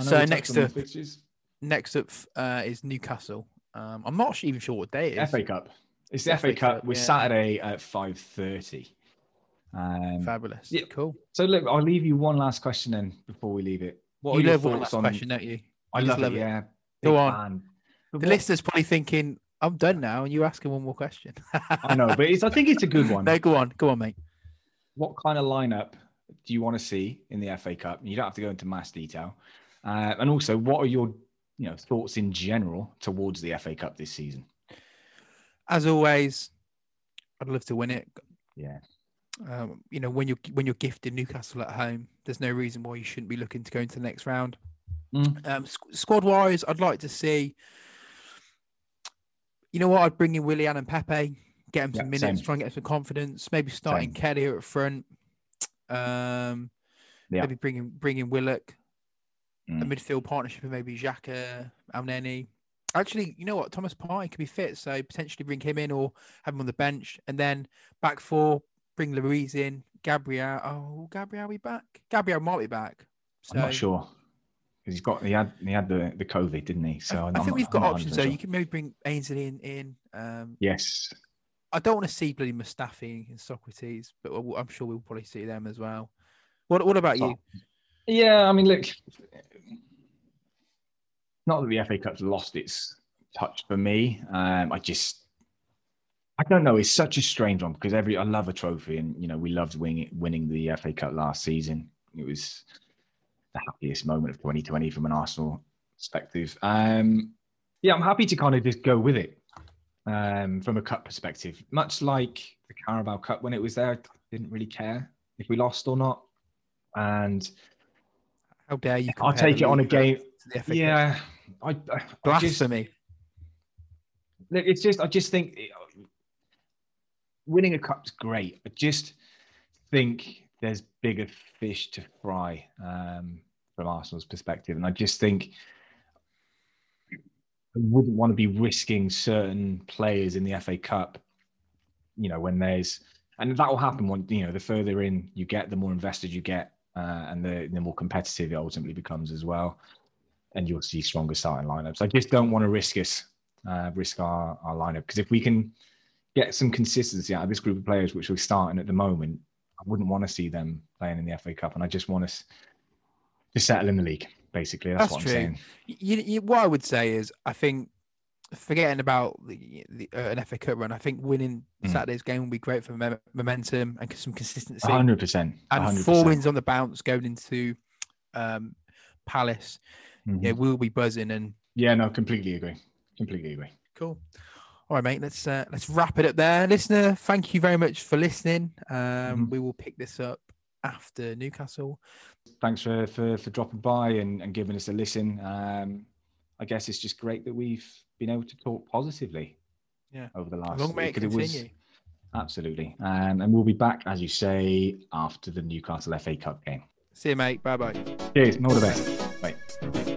[SPEAKER 1] So next up, next up uh, is Newcastle. Um, I'm not even sure what day it is.
[SPEAKER 2] FA Cup. It's the, FA, FA Cup. Cup We're yeah. Saturday at five thirty.
[SPEAKER 1] Um, Fabulous. Yeah, cool.
[SPEAKER 2] So look, I'll leave you one last question then before we leave it.
[SPEAKER 1] What you love one last on... question, don't you?
[SPEAKER 2] I love, love, it. Yeah.
[SPEAKER 1] Go on. The what... listener's probably thinking, "I'm done now," and you're asking one more question.
[SPEAKER 2] I know, but I think it's a good one. *laughs*
[SPEAKER 1] no, go on, go on, mate.
[SPEAKER 2] What kind of lineup do you want to see in the FA Cup? You don't have to go into mass detail. Uh, and also, what are your you know thoughts in general towards the FA Cup this season?
[SPEAKER 1] As always, I'd love to win it.
[SPEAKER 2] Yeah.
[SPEAKER 1] Um, you know, when you're when you're gifted Newcastle at home, there's no reason why you shouldn't be looking to go into the next round. Mm. Um, squad wise, I'd like to see. You know what? I'd bring in Willian and Pepe, get them some yeah, minutes, same. try and get some confidence. Maybe starting same. Kelly here at front. Um, yeah. Maybe bringing bringing Willock mm. a midfield partnership with maybe Xhaka, Elneny. Actually, you know what? Thomas Partey could be fit, so potentially bring him in or have him on the bench, and then back four, bring Luiz in, Gabriel. Oh, Gabriel be back? Gabriel might be back.
[SPEAKER 2] So, I'm not sure because he's got he had he had the the COVID, didn't he? So
[SPEAKER 1] I,
[SPEAKER 2] I
[SPEAKER 1] think we've got options. So sure. you can maybe bring Ainsley in. in um,
[SPEAKER 2] yes.
[SPEAKER 1] I don't want to see bloody Mustafi and Sokratis, but I'm sure we'll probably see them as well. What What about you? Oh,
[SPEAKER 2] yeah, I mean, look, not that the FA Cup's lost its touch for me. Um, I just, I don't know. It's such a strange one because every I love a trophy, and you know we loved winning winning the FA Cup last season. It was the happiest moment of 2020 from an Arsenal perspective. Um, yeah, I'm happy to kind of just go with it um, from a cup perspective. Much like the Carabao Cup when it was there, I didn't really care if we lost or not. And
[SPEAKER 1] how dare you?
[SPEAKER 2] I'll take it on a game. Yeah, I, I
[SPEAKER 1] blasphemy.
[SPEAKER 2] Just, it's just I just think winning a cup's great. I just think there's bigger fish to fry um, from Arsenal's perspective, and I just think I wouldn't want to be risking certain players in the FA Cup. You know, when there's and that will happen when you know the further in you get, the more invested you get, uh, and the, the more competitive it ultimately becomes as well and you'll see stronger starting lineups. I just don't want to risk us, uh, risk our, our lineup because if we can get some consistency out of this group of players, which we're starting at the moment, I wouldn't want to see them playing in the FA Cup, and I just want us to settle in the league. Basically, that's, that's what true. I'm saying.
[SPEAKER 1] You, you, what I would say is, I think forgetting about the, the uh, an FA Cup run, I think winning mm. Saturday's game will be great for mem- momentum and some consistency.
[SPEAKER 2] Hundred percent,
[SPEAKER 1] and four wins on the bounce going into um, Palace mm-hmm. yeah, we'll be buzzing. And
[SPEAKER 2] yeah, no, completely agree. Completely agree.
[SPEAKER 1] Cool. All right, mate. Let's uh, let's wrap it up there, listener. Thank you very much for listening. Um, mm-hmm. We will pick this up after Newcastle.
[SPEAKER 2] Thanks for for, for dropping by and, and giving us a listen. Um, I guess it's just great that we've been able to talk positively.
[SPEAKER 1] Yeah.
[SPEAKER 2] Over the last
[SPEAKER 1] long may it continue. Was,
[SPEAKER 2] absolutely. Um, and we'll be back, as you say, after the Newcastle FA Cup game.
[SPEAKER 1] See you, mate. Bye bye.
[SPEAKER 2] Cheers. All the best. Bye.